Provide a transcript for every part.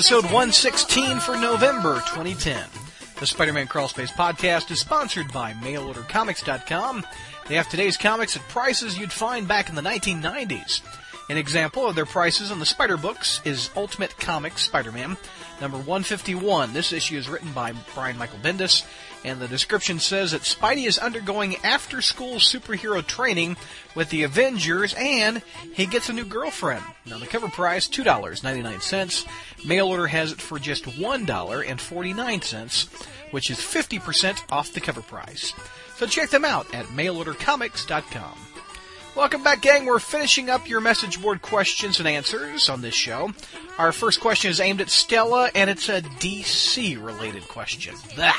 episode 116 for November 2010. The Spider-Man Crawlspace podcast is sponsored by MailOrderComics.com. They have today's comics at prices you'd find back in the 1990s. An example of their prices on the Spider books is Ultimate Comics Spider-Man, number 151. This issue is written by Brian Michael Bendis, and the description says that Spidey is undergoing after-school superhero training with the Avengers, and he gets a new girlfriend. Now the cover price two dollars ninety nine cents. Mail order has it for just one dollar and forty nine cents, which is fifty percent off the cover price. So check them out at mailordercomics.com. Welcome back, gang. We're finishing up your message board questions and answers on this show. Our first question is aimed at Stella, and it's a DC related question. Blah.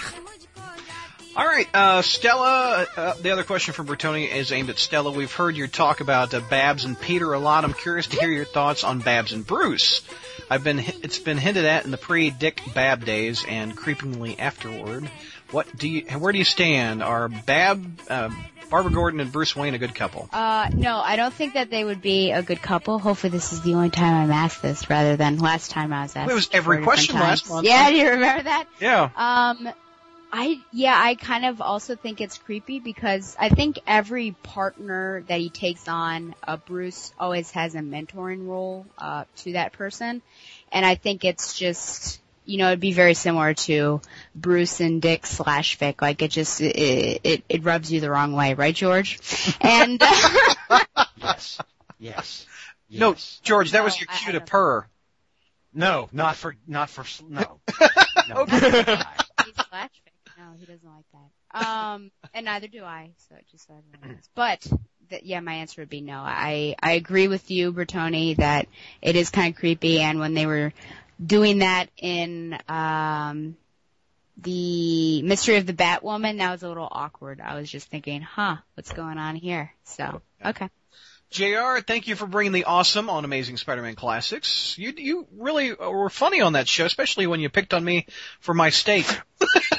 All right, uh, Stella. Uh, the other question from Bertoni is aimed at Stella. We've heard your talk about uh, Babs and Peter a lot. I'm curious to hear your thoughts on Babs and Bruce. I've been it's been hinted at in the pre-Dick Bab days and creepingly afterward. What do you? Where do you stand? Are Bab, uh, Barbara Gordon, and Bruce Wayne a good couple? Uh, no, I don't think that they would be a good couple. Hopefully, this is the only time I'm asked this, rather than last time I was asked. It was every question last month. Yeah, do you remember that? Yeah. Um, I yeah, I kind of also think it's creepy because I think every partner that he takes on, uh, Bruce always has a mentoring role uh, to that person, and I think it's just you know it'd be very similar to Bruce and Dick slash Vic. Like it just it it, it rubs you the wrong way, right, George? And Yes. Yes. No, George, that was your cue I to don't- purr. No, not for, not for, no. no. He's slash Vic. No, he doesn't like that. Um, and neither do I. So it just so everyone knows. But th- yeah, my answer would be no. I I agree with you, Bertoni, that it is kind of creepy. And when they were doing that in um the Mystery of the Batwoman, that was a little awkward. I was just thinking, huh, what's going on here? So okay. JR, thank you for bringing the awesome on Amazing Spider-Man Classics. You you really were funny on that show, especially when you picked on me for my steak.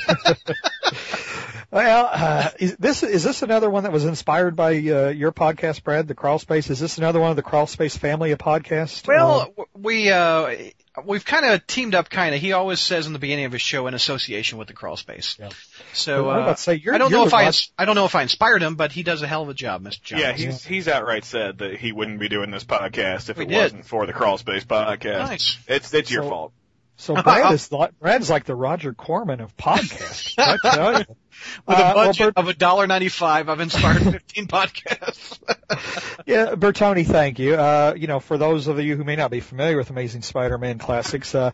Well, uh, is this is this another one that was inspired by uh, your podcast, Brad? The Crawl Space. Is this another one of the Crawl Space family of podcasts? Well, w- we uh we've kind of teamed up. Kind of. He always says in the beginning of his show in association with the Crawl Space. Yeah. So I uh, say, you're- I don't you're know the if I one- I don't know if I inspired him, but he does a hell of a job, Mr. John. Yeah, he's he's outright said that he wouldn't be doing this podcast if We it did. wasn't for the Crawl Space podcast. Nice. It's it's your So- fault. so Brad is like, Brad's like the Roger Corman of podcasts. I tell you. With Uh, a well, budget Bert- of a dollar ninety five, I've inspired fifteen podcasts. Yeah, Bertoni, thank you. Uh, you know, for those of you who may not be familiar with Amazing Spider-Man classics, uh,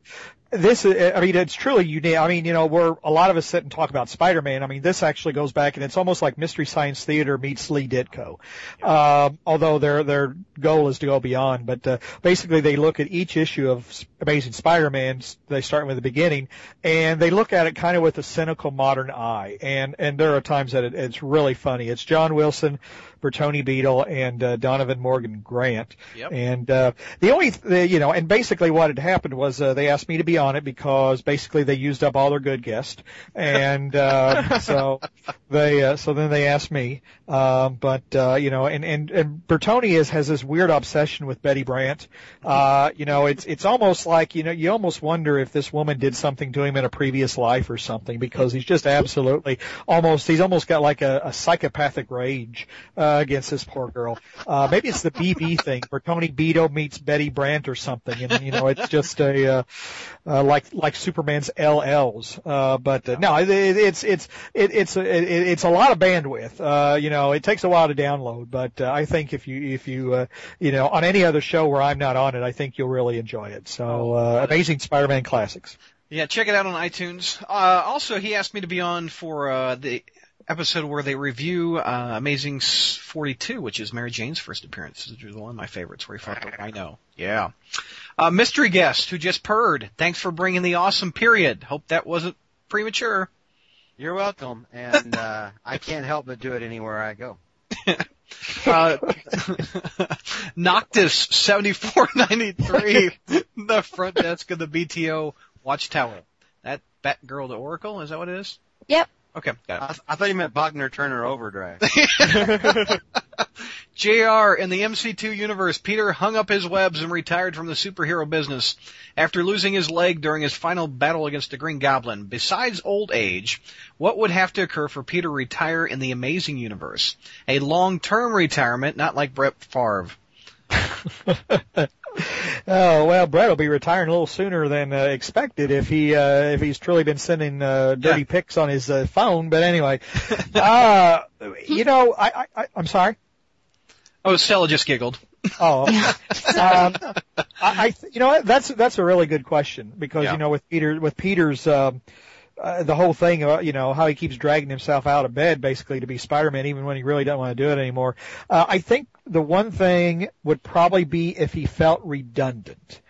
this, is- I mean, it's truly unique. I mean, you know, we're, a lot of us sit and talk about Spider-Man. I mean, this actually goes back and it's almost like Mystery Science Theater meets Lee Ditko. Um, although their, their goal is to go beyond, but, uh, basically they look at each issue of Amazing Spider-Man, they start with the beginning, and they look at it kind of with a cynical modern eye. And, and and there are times that it, it's really funny. It's John Wilson, Bertoni Beetle, and, uh, Donovan Morgan Grant. Yep. And, uh, the only, the, you know, and basically what had happened was, uh, they asked me to be on it because basically they used up all their good guests. And, uh, so they, uh, so then they asked me. Um, but, uh, you know, and, and, and Bertoni is, has this weird obsession with Betty Brant. Uh, you know, it's, it's almost like, you know, you almost wonder if this woman did something to him in a previous life or something because he's just absolutely almost, he's almost got like a, a psychopathic rage, uh, against this poor girl. Uh, maybe it's the BB thing where Tony Beto meets Betty Brant or something and, you know, it's just a, uh, uh, like, like Superman's LLs. Uh, but, uh, no, it, it, it's, it's, it, it's, a, it, it's a lot of bandwidth. Uh, you know, it takes a while to download, but, uh, I think if you, if you, uh, you know, on any other show where I'm not on it, I think you'll really enjoy it. So, uh, amazing Spider-Man classics. Yeah, check it out on iTunes. Uh, also, he asked me to be on for uh, the episode where they review uh, Amazing S- 42, which is Mary Jane's first appearance. Which is one of my favorites, where he fought the Rhino. Yeah. Uh, mystery guest who just purred. Thanks for bringing the awesome period. Hope that wasn't premature. You're welcome, and uh, I can't help but do it anywhere I go. Uh, Noctis 7493, the front desk of the BTO Watchtower. That Batgirl to Oracle, is that what it is? Yep. Okay, got it. I, I thought you meant Bachman Turner Overdrive. JR, in the MC2 universe, Peter hung up his webs and retired from the superhero business after losing his leg during his final battle against the Green Goblin. Besides old age, what would have to occur for Peter to retire in the Amazing Universe? A long-term retirement, not like Brett Favre. oh well, Brett will be retiring a little sooner than uh, expected if he uh, if he's truly been sending uh, dirty Yeah. pics on his uh, phone. But anyway, uh, you know, I, I, I'm sorry. Oh, Stella just giggled. Oh, um, I, I you know what? That's that's a really good question because Yeah. you know with Peter with Peter's um, uh, the whole thing, uh, you know, how he keeps dragging himself out of bed basically to be Spider-Man even when he really doesn't want to do it anymore. Uh, I think the one thing would probably be if he felt redundant.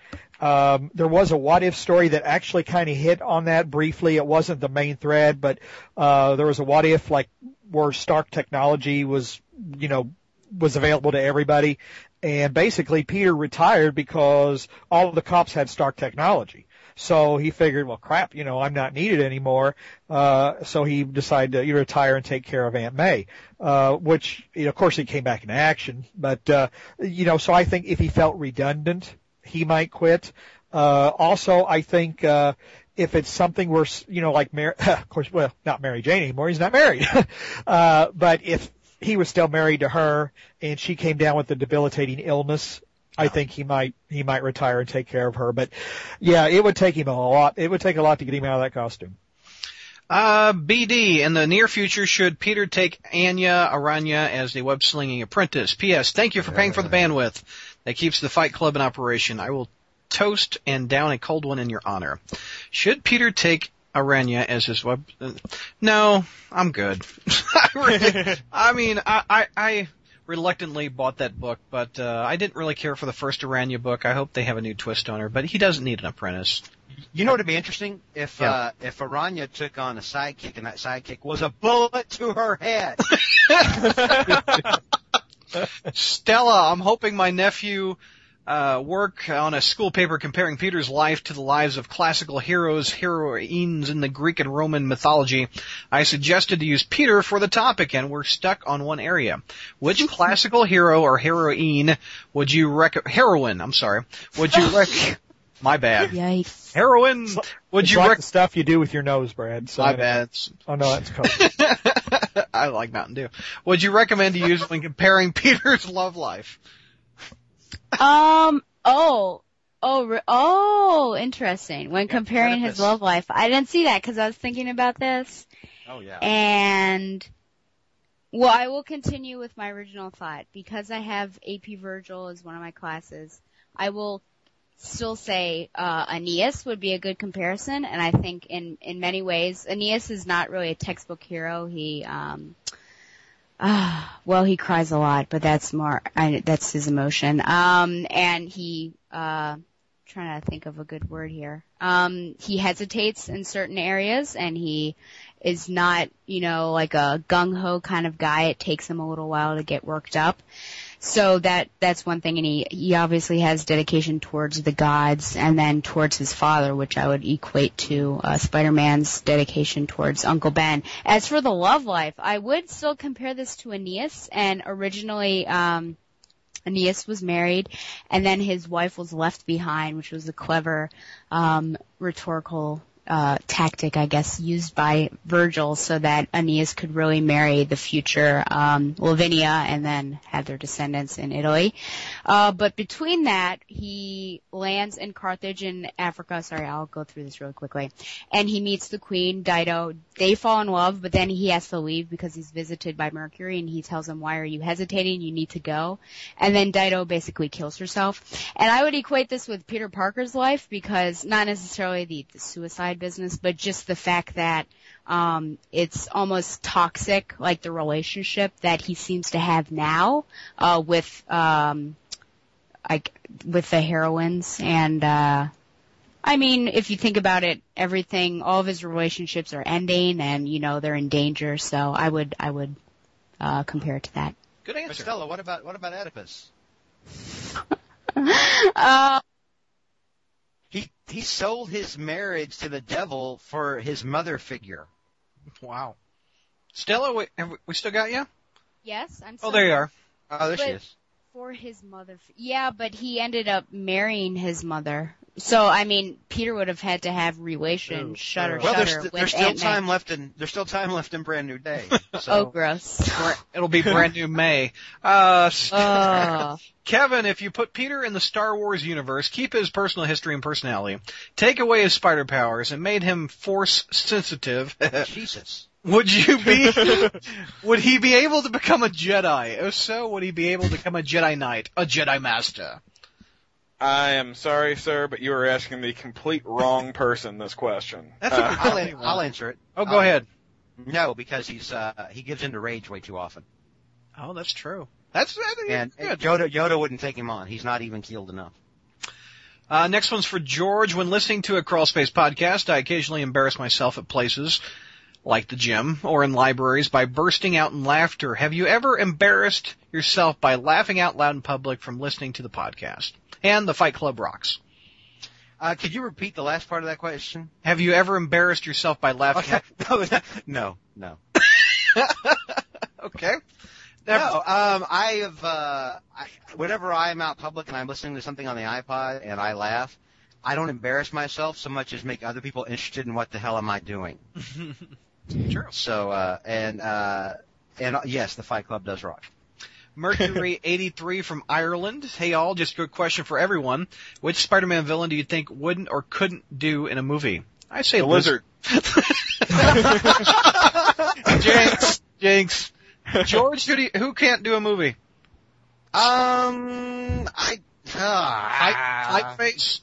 Um, there was a what if story that actually kind of hit on that briefly. It wasn't the main thread, but uh, there was a what if like where Stark technology was, you know, was available to everybody, and basically Peter retired because all of the cops had Stark technology. So he figured, well, crap, you know, I'm not needed anymore. Uh, so he decided to retire and take care of Aunt May, uh, which, you know, of course he came back in action, but, uh, you know, so I think if he felt redundant, he might quit. Uh, also, I think, uh, if it's something where, you know, like Mary, of course, well, not Mary Jane anymore, he's not married. uh, but if he was still married to her and she came down with a debilitating illness, I think he might, he might retire and take care of her. But yeah, it would take him a lot, it would take a lot to get him out of that costume. Uh, BD, in the near future, should Peter take Anya Aranya as the web slinging apprentice? P.S. Thank you for paying for the bandwidth that keeps the Fight Club in operation. I will toast and down a cold one in your honor. Should Peter take Aranya as his web? uh, No, I'm good. I, really, I mean, I, I, I reluctantly bought that book, but uh, I didn't really care for the first Aranya book. I hope they have a new twist on her, but he doesn't need an apprentice. You know what would be interesting if Yeah. uh, if Aranya took on a sidekick and that sidekick was a bullet to her head. Stella, I'm hoping my nephew uh, work on a school paper comparing Peter's life to the lives of classical heroes, heroines in the Greek and Roman mythology. I suggested to use Peter for the topic, and we're stuck on one area. Which classical hero or heroine would you rec- heroine? I'm sorry. Would you rec- My bad. Yikes. Heroine. Would it's you like rec- the stuff you do with your nose, Brad. So My bad. Oh no, that's cool. I like Mountain Dew. Would you recommend to use when comparing Peter's love life? Um. Oh. Oh. re- Oh. Interesting. When comparing his love life, I didn't see that because I was thinking about this, Oh yeah. and well, I will continue with my original thought because I have AP Virgil as one of my classes. I will still say uh, Aeneas would be a good comparison, and I think in in many ways Aeneas is not really a textbook hero. He um. Ah, well, he cries a lot, but that's more, I, that's his emotion. Um, and he, uh, trying to think of a good word here. Um, he hesitates in certain areas and he is not, you know, like a gung ho kind of guy. It takes him a little while to get worked up. So that, that's one thing and he, he obviously has dedication towards the gods and then towards his father, which I would equate to, uh, Spider-Man's dedication towards Uncle Ben. As for the love life, I would still compare this to Aeneas and originally, um, Aeneas was married, and then his wife was left behind, which was a clever um, rhetorical uh, tactic, I guess, used by Virgil so that Aeneas could really marry the future um, Lavinia and then have their descendants in Italy. Uh, but between that, he lands in Carthage in Africa. Sorry, I'll go through this really quickly. And he meets the queen, Dido. They fall in love, but then he has to leave because he's visited by Mercury and he tells him, why are you hesitating? You need to go. And then Dido basically kills herself. And I would equate this with Peter Parker's life because not necessarily the, the suicide business, but just the fact that um, it's almost toxic, like the relationship that he seems to have now uh, with um, like with the heroines and uh I mean, if you think about it, everything, all of his relationships are ending and, you know, they're in danger, so I would, I would, uh, compare it to that. Good But answer. Stella, what about what about Oedipus? uh, He he sold his marriage to the devil for his mother figure. Wow. Stella, we, have we- we still got you? yes, I'm Oh, there you are. Oh, there she is. For his mother. Yeah, but he ended up marrying his mother. So, I mean, Peter would have had to have relation, Ooh. shudder, Well, there's shudder st- with there's still Aunt May. time left in there's still time left in Brand New Day. So Oh, gross. It'll be brand new May. Uh, Oh. Kevin, if you put Peter in the Star Wars universe, keep his personal history and personality, take away his spider powers, and made him force sensitive, Jesus. Would you be, would he be able to become a Jedi? If so, would he be able to become a Jedi Knight, a Jedi Master? I am sorry, sir, but you are asking the complete wrong person this question. That's Uh, I'll, an- I'll answer it. Oh, go Uh, ahead. No, because he's uh he gives into rage way too often. Oh, that's true. That's, that's And good. Yoda Yoda wouldn't take him on. He's not even keeled enough. Uh, next one's for George. When listening to a Crawl Space podcast, I occasionally embarrass myself at places like the gym or in libraries by bursting out in laughter. Have you ever embarrassed yourself by laughing out loud in public from listening to the podcast? And the Fight Club rocks. Uh could you repeat the last part of that question? Have you ever embarrassed yourself by laughing? Okay. no, no. okay. No, um, I have, uh, I, whenever I'm out public and I'm listening to something on the iPod and I laugh, I don't embarrass myself so much as make other people interested in what the hell am I doing. True. So, uh, and, uh, and uh, yes, the Fight Club does rock. Mercury 83 from Ireland. Hey all, just a good question for everyone. Which Spider-Man villain do you think wouldn't or couldn't do in a movie? I say the lizard. Jinx. Jinx. George, who, do you, who can't do a movie? Um, I, uh, I, face.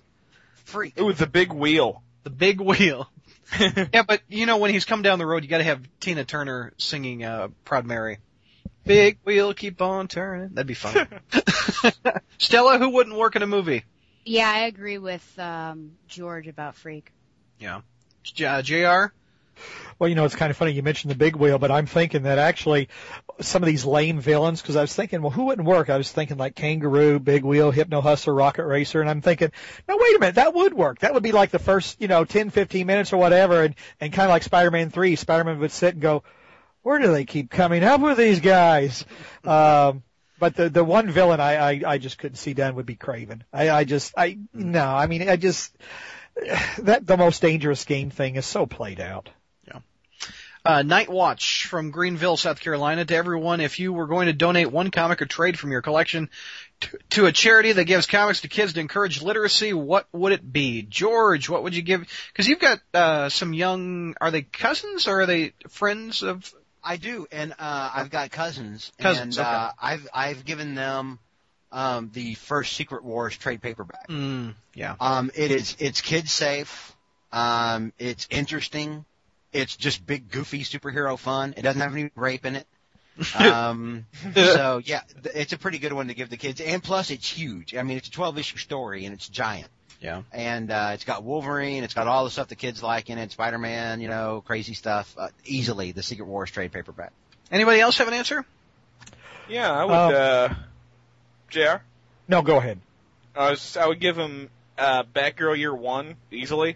freak. It was the big wheel. The big wheel. yeah, but you know when he's come down the road, you got to have Tina Turner singing uh, "Proud Mary." Big wheel, keep on turning. That'd be fun. Stella, who wouldn't work in a movie? Yeah, I agree with um George about Freak. Yeah. J- uh, Jr. Well, you know, it's kind of funny you mentioned the big wheel, but I'm thinking that actually some of these lame villains, because I was thinking, well, who wouldn't work? I was thinking like Kangaroo, Big Wheel, Hypno Hustler, Rocket Racer, and I'm thinking, no, wait a minute, that would work. That would be like the first, you know, 10, 15 minutes or whatever, and, and kind of like Spider-Man 3, Spider-Man would sit and go, where do they keep coming up with these guys? Um, but the the one villain I, I I just couldn't see done would be Kraven. I I just I no I mean I just that the most dangerous game thing is so played out. Uh, Night Watch from Greenville, South Carolina. To everyone, if you were going to donate one comic or trade from your collection to, to a charity that gives comics to kids to encourage literacy, what would it be? George, what would you give? Because you've got uh, some young. Are they cousins or are they friends of? I do, and uh, I've got cousins, Cousins, and okay. uh, I've I've given them um, the first Secret Wars trade paperback. Mm, yeah. Um, it is it's kid safe. Um, it's interesting. It's just big goofy superhero fun. It doesn't have any rape in it. Um, so yeah, it's a pretty good one to give the kids. And plus, it's huge. I mean, it's a 12 issue story and it's giant. Yeah. And uh, it's got Wolverine. It's got all the stuff the kids like in it. Spider Man, you know, crazy stuff. Uh, easily the Secret Wars trade paperback. Anybody else have an answer? Yeah, I would. uh Jr. No, go ahead. I was. I would give him uh, Batgirl Year One easily,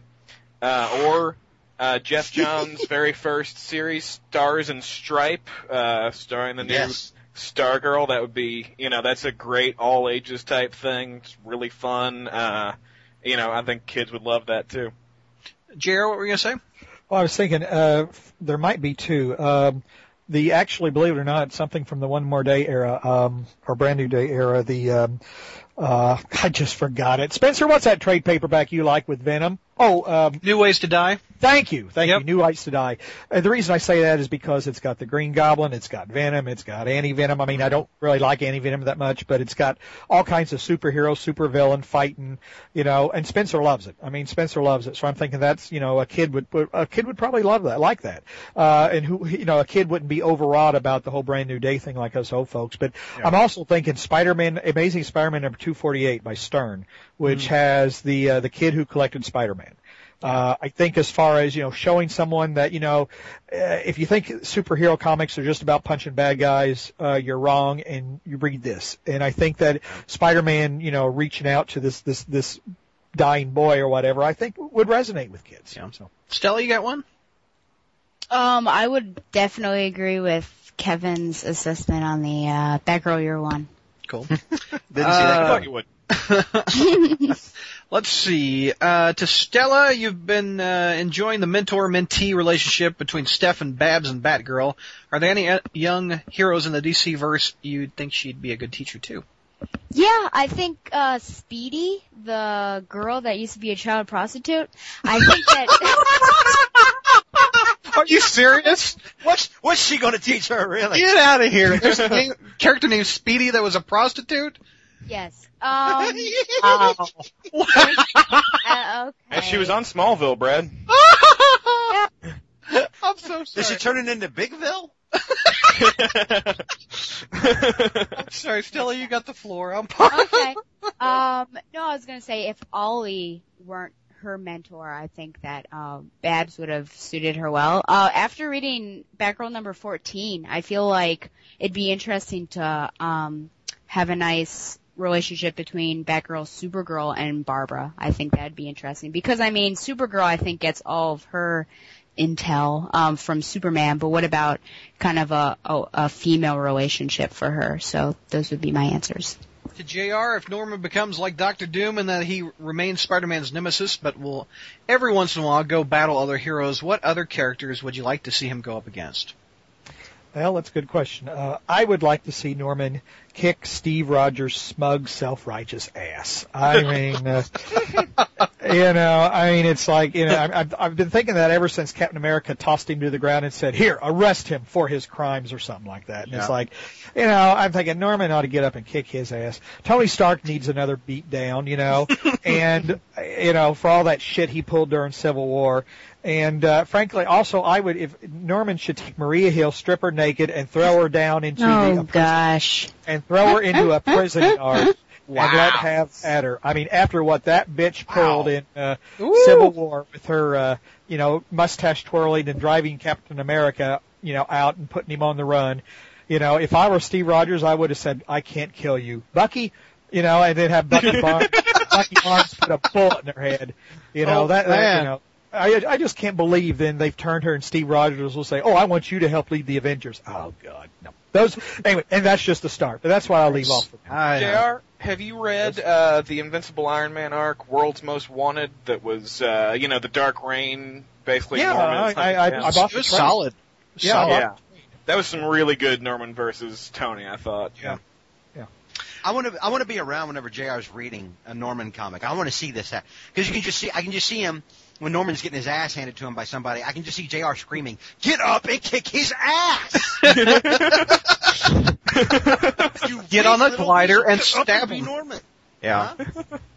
uh, or uh, Geoff Johns' very first series, Stars and Stripe, uh, starring the new Yes. Stargirl. That would be, you know, that's a great all ages type thing. It's really fun. Uh, you know, I think kids would love that too. JR, what were you gonna say? Well, I was thinking uh, there might be two. Um, the actually, believe it or not, something from the One More Day era um, or Brand New Day era. The um, uh, I just forgot it. Spencer, what's that trade paperback you like with Venom? Oh, um, New Ways to Die. Thank you. Thank Yep. you. New Lights to Die. And the reason I say that is because it's got the Green Goblin, it's got Venom, it's got Anti-Venom. I mean, I don't really like Anti-Venom that much, but it's got all kinds of superhero, supervillain fighting, you know, and Spencer loves it. I mean, Spencer loves it. So I'm thinking that's, you know, a kid would, a kid would probably love that, like that. Uh, and who, you know, a kid wouldn't be overwrought about the whole brand new day thing like us old folks. But I'm also thinking Spider-Man, Amazing Spider-Man number 248 by Stern, which has the, uh, the kid who collected Spider-Man. Uh, I think as far as, you know, showing someone that, you know, uh, if you think superhero comics are just about punching bad guys, uh, you're wrong and you read this. And I think that Spider-Man, you know, reaching out to this, this, this dying boy or whatever, I think would resonate with kids. Yeah. So. Stella, you got one? Um, I would definitely agree with Kevin's assessment on the uh, Batgirl Year One. Cool. Didn't see that Uh, I thought coming. you would. Let's see. Uh, to Stella, you've been uh, enjoying the mentor-mentee relationship between Steph and Babs and Batgirl. Are there any uh, young heroes in the DC verse you'd think she'd be a good teacher to? Yeah, I think uh Speedy, the girl that used to be a child prostitute, I think that Are you serious? What's what's she going to teach her really? Get out of here! There's a name, character named Speedy that was a prostitute. Yes. Um Oh. uh, okay. And she was on Smallville, Brad. I'm so Is she sorry. turning into Bigville? I'm sorry, Stella. You got the floor. I'm okay. Um, no, I was gonna say if Ollie weren't her mentor, I think that um, Babs would have suited her well. Uh, after reading Batgirl number 14, I feel like it'd be interesting to um, have a nice relationship between Batgirl, Supergirl, and Barbara. I think that'd be interesting because I mean, Supergirl I think gets all of her intel um, from Superman, but what about kind of a, a, a female relationship for her? So those would be my answers. to JR, if Norman becomes like Doctor Doom and that he remains Spider-Man's nemesis, but will every once in a while go battle other heroes, what other characters would you like to see him go up against? Well, that's a good question. Uh, I would like to see Norman kick Steve Rogers' smug, self-righteous ass. I mean, uh, you know, I mean, it's like, you know, I- I've, I've been thinking that ever since Captain America tossed him to the ground and said, here, arrest him for his crimes or something like that. And Yeah. it's like, you know, I'm thinking Norman ought to get up and kick his ass. Tony Stark needs another beat down, you know, and, you know, for all that shit he pulled during Civil War. And uh, frankly, also I would if Norman should take Maria Hill, strip her naked, and throw her down into Oh the gosh. and throw her into a prison yard Wow. and let have at her. I mean, after what that bitch pulled in uh, Civil War with her, uh, you know, mustache twirling and driving Captain America, you know, out and putting him on the run. You know, if I were Steve Rogers, I would have said, "I can't kill you, Bucky." You know, and then have Bucky Barnes, Bucky Barnes put a bullet in her head. You know Oh, that, that man. you know. I, I just can't believe then they've turned her and Steve Rogers will say, "Oh, I want you to help lead the Avengers." Oh God, no. Those anyway, and that's just the start. But that's why I'll leave off. For now. I, JR, have you read uh, the Invincible Iron Man arc, World's Most Wanted, that was, uh, you know, the Dark Reign, basically Yeah, Norman's I- I- hunting I bought it was solid. Yeah, Solid. yeah. That was some really good Norman versus Tony, I thought. Yeah. Yeah. I want to I want to be around whenever Jr. is reading a Norman comic. I want to see this because you can just see I can just see him when Norman's getting his ass handed to him by somebody. I can just see JR screaming, "Get up and kick his ass!" Get on the glider and stab him. Norman. Yeah.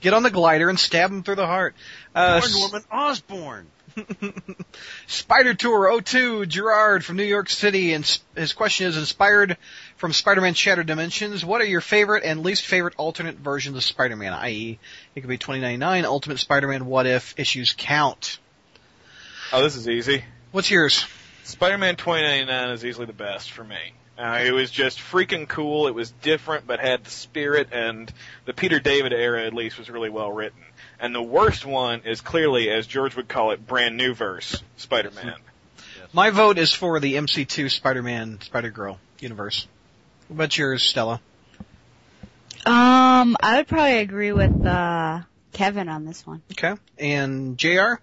Get on the glider and stab him through the heart. Uh, Norman Osborn. Spider Tour 02, Gerard from New York City, and his question is inspired from Spider-Man Shattered Dimensions. What are your favorite and least favorite alternate versions of Spider-Man? I.e., it could be 2099, Ultimate Spider-Man, What If, issues count. Oh, this is easy. What's yours? Spider-Man 2099 is easily the best for me. Uh, it was just freaking cool. It was different, but had the spirit, and the Peter David era at least was really well written. And the worst one is clearly, as George would call it, brand new verse Spider-Man. My vote is for the MC2 Spider-Man, Spider-Girl universe. What's yours, Stella? Um, I would probably agree with uh Kevin on this one. Okay. And JR?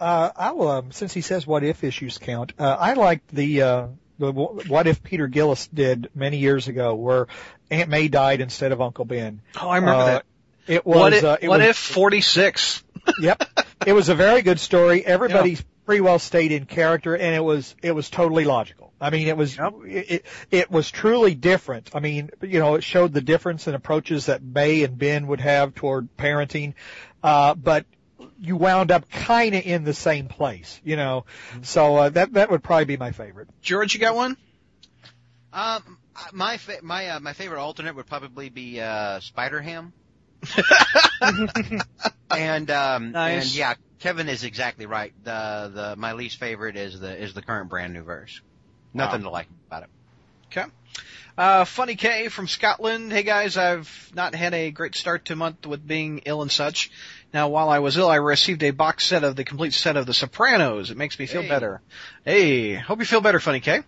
Uh, I'll, um, since he says what if issues count, uh, I like the, uh, the what if Peter Gillis did many years ago where Aunt May died instead of Uncle Ben. Oh, I remember Uh, that. It was, What if, uh, it what was, if 46? yep. It was a very good story. Everybody pretty well stayed in character and it was, it was totally logical. I mean, it was, it, it, it was truly different. I mean, you know, it showed the difference in approaches that May and Ben would have toward parenting. Uh, but you wound up kind of in the same place, you know. So, uh, that, that would probably be my favorite. George, you got one? Um, my fa- my uh, my favorite alternate would probably be uh, Spider Ham. and um, Nice. and yeah, Kevin is exactly right. The the my least favorite is the is the current brand new verse. Nothing to like about it. Okay. Uh, Funny K from Scotland. Hey guys, I've not had a great start to month with being ill and such. Now, while I was ill, I received a box set of the complete set of The Sopranos. It makes me feel Hey. better. Hey, hope you feel better, Funny K.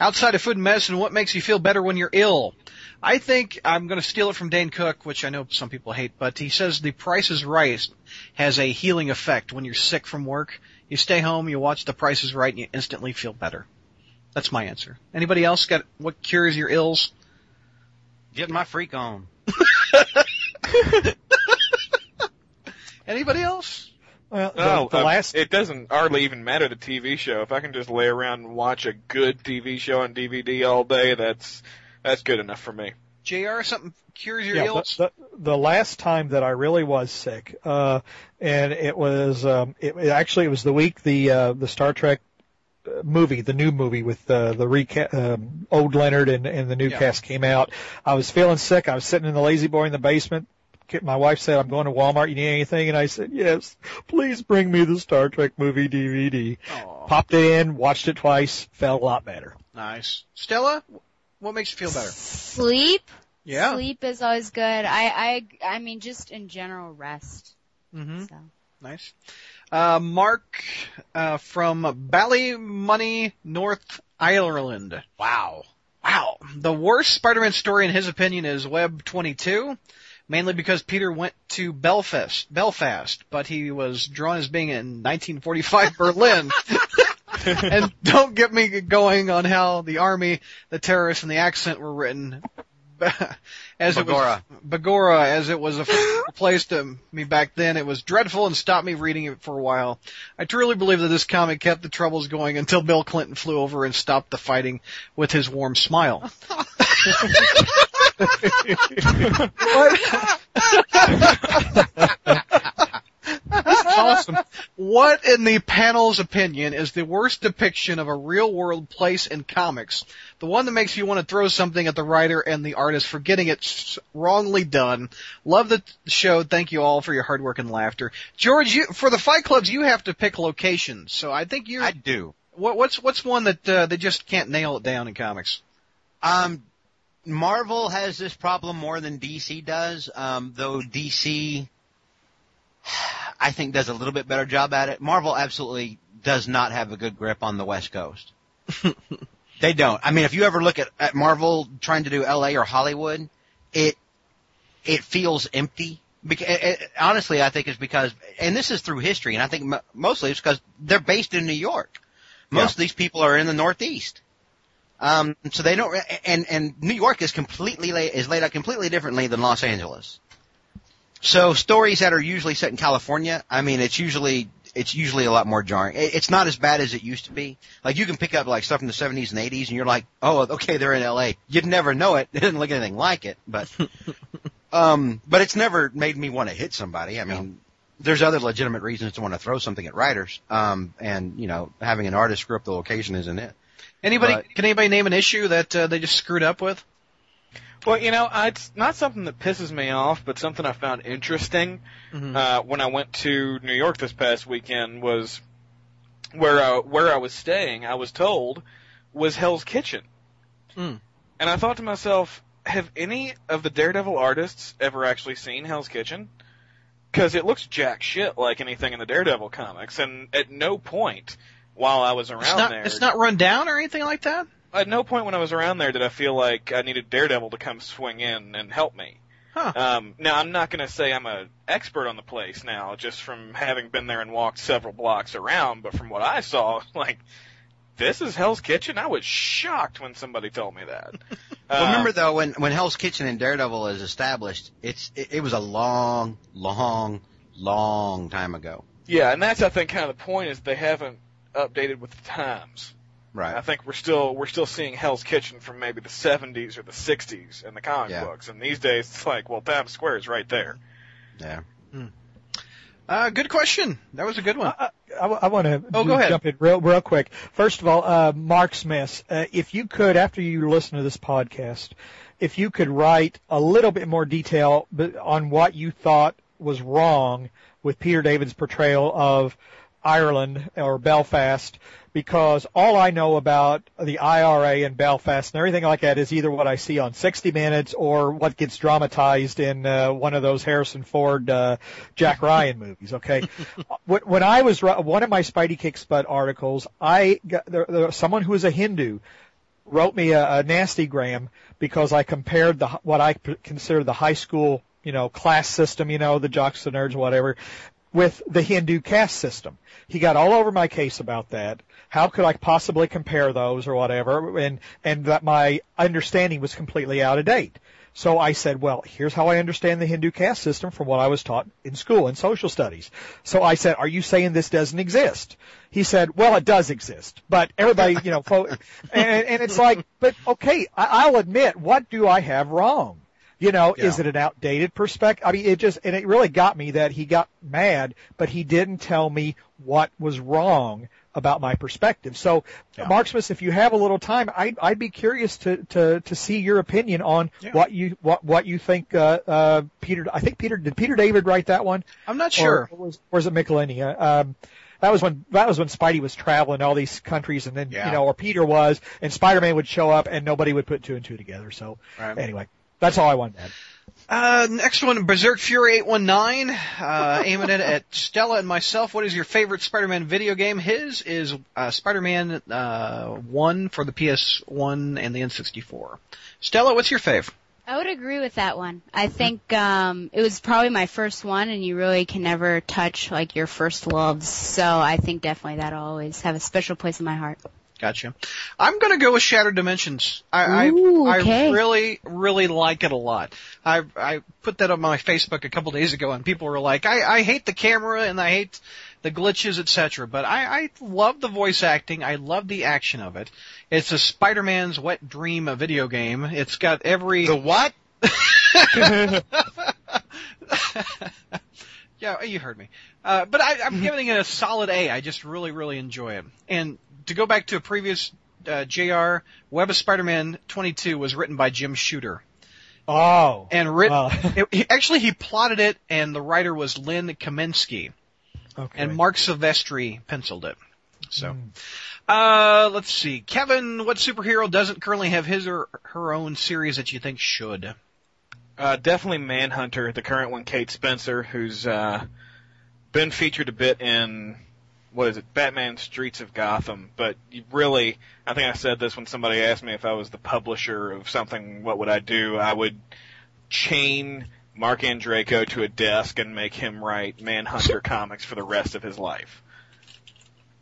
Outside of food and medicine, what makes you feel better when you're ill? I think I'm going to steal it from Dane Cook, which I know some people hate, but he says the Price is Right has a healing effect when you're sick from work. You stay home, you watch The Price is Right, and you instantly feel better. That's my answer. Anybody else got what cures your ills? Get my freak on. Anybody else? Well, the, No, the uh, last it doesn't hardly even matter the TV show. If I can just lay around and watch a good TV show on DVD all day, that's that's good enough for me. JR, something cures your yeah, ills? the, the, the last time that I really was sick, uh, and it was, um, it, it actually it was the week the uh, the Star Trek uh, movie, the new movie with uh, the reca- um, old Leonard and, and the new Yeah. cast came out. I was feeling sick. I was sitting in the lazy boy in the basement. My wife said, "I'm going to Walmart. You need anything?" And I said, "Yes, please bring me the Star Trek movie DVD." Aw, Popped it in, watched it twice, felt a lot better. nice. Stella, what makes you feel better? Sleep. Yeah. Sleep is always good. I, I, I mean, just in general, rest. Mm-hmm. So. Nice. Uh, Mark, uh, from Ballymoney, North Ireland. Wow. Wow. The worst Spider-Man story in his opinion is Web 22, mainly because Peter went to Belfast, Belfast, but he was drawn as being in 1945 Berlin. and don't get me going on how the army, the terrorists, and the accent were written. As it was, Bagora. Bagora, as it was a place to me back then, it was dreadful and stopped me reading it for a while. I truly believe that this comic kept the troubles going until Bill Clinton flew over and stopped the fighting with his warm smile. This is awesome. What, in the panel's opinion, is the worst depiction of a real world place in comics? The one that makes you want to throw something at the writer and the artist for getting it wrongly done. Love the show. Thank you all for your hard work and laughter. George, you, for the fight clubs, you have to pick locations. So I think you're, I do. what, what's, what's one that, uh, they just can't nail it down in comics? Um, Marvel has this problem more than DC does, um, though DC, I think, does a little bit better job at it. Marvel absolutely does not have a good grip on the West Coast. they don't. I mean, if you ever look at, at Marvel trying to do LA or Hollywood, it it feels empty. Because, it, it- honestly, I think it's because, and this is through history, and I think mo- mostly it's because they're based in New York. Most of these people are in the Northeast. Um, so they don't, and, and New York is completely, la- is laid out completely differently than Los Angeles. So stories that are usually set in California, I mean, it's usually, it's usually a lot more jarring. It's not as bad as it used to be. Like you can pick up like stuff from the 70s and 80s and you're like, oh, okay, they're in LA. You'd never know it. It didn't look anything like it, but, um, but it's never made me want to hit somebody. I mean, there's other legitimate reasons to want to throw something at writers. Um, and, you know, having an artist screw up the location isn't it. Anybody, But- can anybody name an issue that, uh, they just screwed up with? Well, you know, it's not something that pisses me off, but something I found interesting Mhm. uh, when I went to New York this past weekend was where uh, where I was staying. I was told was Hell's Kitchen, Hmm. and I thought to myself, have any of the Daredevil artists ever actually seen Hell's Kitchen? Because it looks jack shit like anything in the Daredevil comics, and at no point while I was around It's not, there, it's not run down or anything like that? At no point when I was around there did I feel like I needed Daredevil to come swing in and help me. Huh. Um, now I'm not going to say I'm an expert on the place now, just from having been there and walked several blocks around. But from what I saw, like this is Hell's Kitchen. I was shocked when somebody told me that. Well, Uh, remember though, when when Hell's Kitchen and Daredevil is established, it's it, it was a long, long, long time ago. Yeah, and that's I think kind of the point is they haven't updated with the times. I think we're still we're still seeing Hell's Kitchen from maybe the 70s or the 60s in the comic Yeah. books, and these days it's like, well, Times Square is right there. Yeah. Uh, good question. That was a good one. I, I want to Oh, go ahead. jump in real, real quick. First of all, uh, Mark Smith, uh, if you could, after you listen to this podcast, if you could write a little bit more detail on what you thought was wrong with Peter David's portrayal of Ireland or Belfast because all I know about the IRA and Belfast and everything like that is either what I see on 60 Minutes or what gets dramatized in uh, one of those Harrison Ford, uh, Jack Ryan movies. Okay, when, when I was one of my Spidey Kicks Butt articles, I got there, there, someone who is a Hindu wrote me a, a nasty gram because I compared the what I consider the high school you know class system, you know the jocks, the nerds, whatever, with the Hindu caste system. He got all over my case about that. How could I possibly compare those or whatever? And, and that my understanding was completely out of date. So I said, well, here's how I understand the Hindu caste system from what I was taught in school in social studies. So I said, are you saying this doesn't exist? He said, well, it does exist, but everybody, you know, and, and it's like, but okay, I, I'll admit, what do I have wrong? You know, yeah. is it an outdated perspective? I mean, it just, and it really got me that he got mad, but he didn't tell me what was wrong about my perspective. So, yeah. Mark Smith, if you have a little time, I'd, I'd be curious to, to, to see your opinion on yeah. what you, what, what you think, uh, uh, Peter, I think Peter, did Peter David write that one? I'm not sure. Or, was, or was it Michelinie? Um, that was when that was when Spidey was traveling all these countries, and then yeah. you know, or Peter was, and Spider-Man would show up, and nobody would put two and two together. So right. anyway, that's all I wanted to add. Uh, next one, Berserk Fury 819, uh, aiming it at Stella and myself. What is your favorite Spider-Man video game? His is, uh, Spider-Man, uh, 1 for the PS1 and the N64. Stella, what's your fave? I would agree with that one. I think, um, it was probably my first one and you really can never touch, like, your first loves. So I think definitely that'll always have a special place in my heart. Gotcha. I'm going to go with Shattered Dimensions. I, Ooh, I, okay. I really, really like it a lot. I, I put that on my Facebook a couple days ago, and people were like, "I, I hate the camera and I hate the glitches, etc." But I, I love the voice acting. I love the action of it. It's a Spider-Man's wet dream a video game. It's got every the what? yeah, you heard me. Uh, but I, I'm giving it a solid A. I just really, really enjoy it. And to go back to a previous uh, JR, Web of Spider-Man 22 was written by Jim Shooter. Oh. And written, oh. it, he, actually he plotted it and the writer was Len Kaminski. Okay. And Marc Silvestri penciled it. So, mm. uh, let's see. Kevin, what superhero doesn't currently have his or her own series that you think should? Uh, definitely Manhunter, the current one, Kate Spencer, who's, uh, been featured a bit in what is it, Batman Streets of Gotham, but really, I think I said this when somebody asked me if I was the publisher of something, what would I do? I would chain Marc Andreyko to a desk and make him write Manhunter comics for the rest of his life.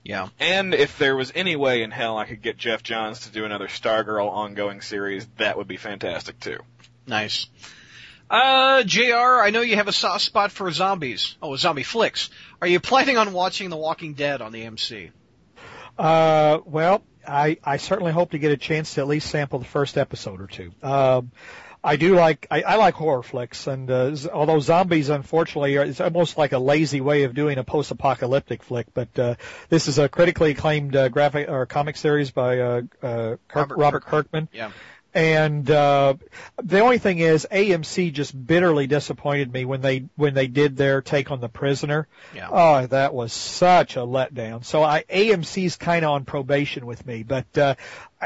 Yeah. And if there was any way in hell I could get Geoff Johns to do another Stargirl ongoing series, that would be fantastic too. Nice. Uh, JR, I know you have a soft spot for zombies. Oh, zombie flicks. Are you planning on watching The Walking Dead on the MC? Uh, well, I, I certainly hope to get a chance to at least sample the first episode or two. Um, I do like I, I like horror flicks, and uh, although zombies, unfortunately, are, it's almost like a lazy way of doing a post-apocalyptic flick. But uh, this is a critically acclaimed uh, graphic or comic series by uh, uh, Kirk, Robert, Robert Kirkman. Yeah. And uh, the only thing is, AMC just bitterly disappointed me when they when they did their take on the prisoner. Yeah. Oh, that was such a letdown. So I AMC's kind of on probation with me, but uh,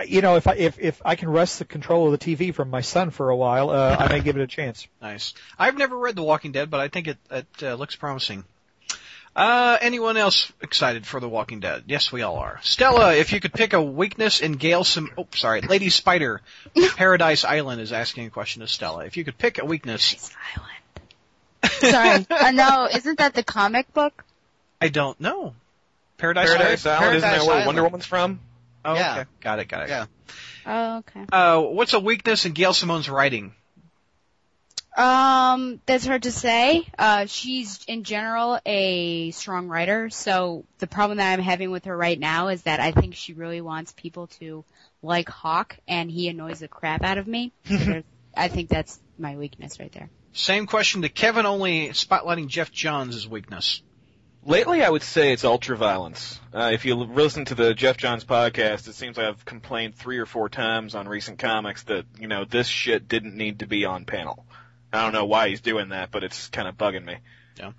you know, if I if if I can wrest the control of the TV from my son for a while, uh, I may give it a chance. Nice. I've never read The Walking Dead, but I think it it uh, looks promising. Uh, anyone else excited for The Walking Dead? Yes, we all are. Stella, if you could pick a weakness in Gail Sim- oh, sorry, Lady Spider, Paradise Island is asking a question to Stella. If you could pick a weakness. Paradise Island. sorry, uh, no, isn't that the comic book? I don't know. Paradise, Paradise Island? Island, isn't that where Wonder Woman's from? Oh, yeah. okay. Got it, got it. Yeah. Oh, okay. Uh, what's a weakness in Gail Simone's writing? Um, that's hard to say. Uh, she's in general a strong writer, so the problem that I'm having with her right now is that I think she really wants people to like Hawk, and he annoys the crap out of me. So I think that's my weakness right there. Same question to Kevin, only spotlighting Geoff Johns' weakness. Lately, I would say it's ultraviolence. Uh, if you listen to the Geoff Johns podcast, it seems like I've complained three or four times on recent comics that, you know, this shit didn't need to be on panel. I don't know why he's doing that, but it's kind of bugging me. Yeah.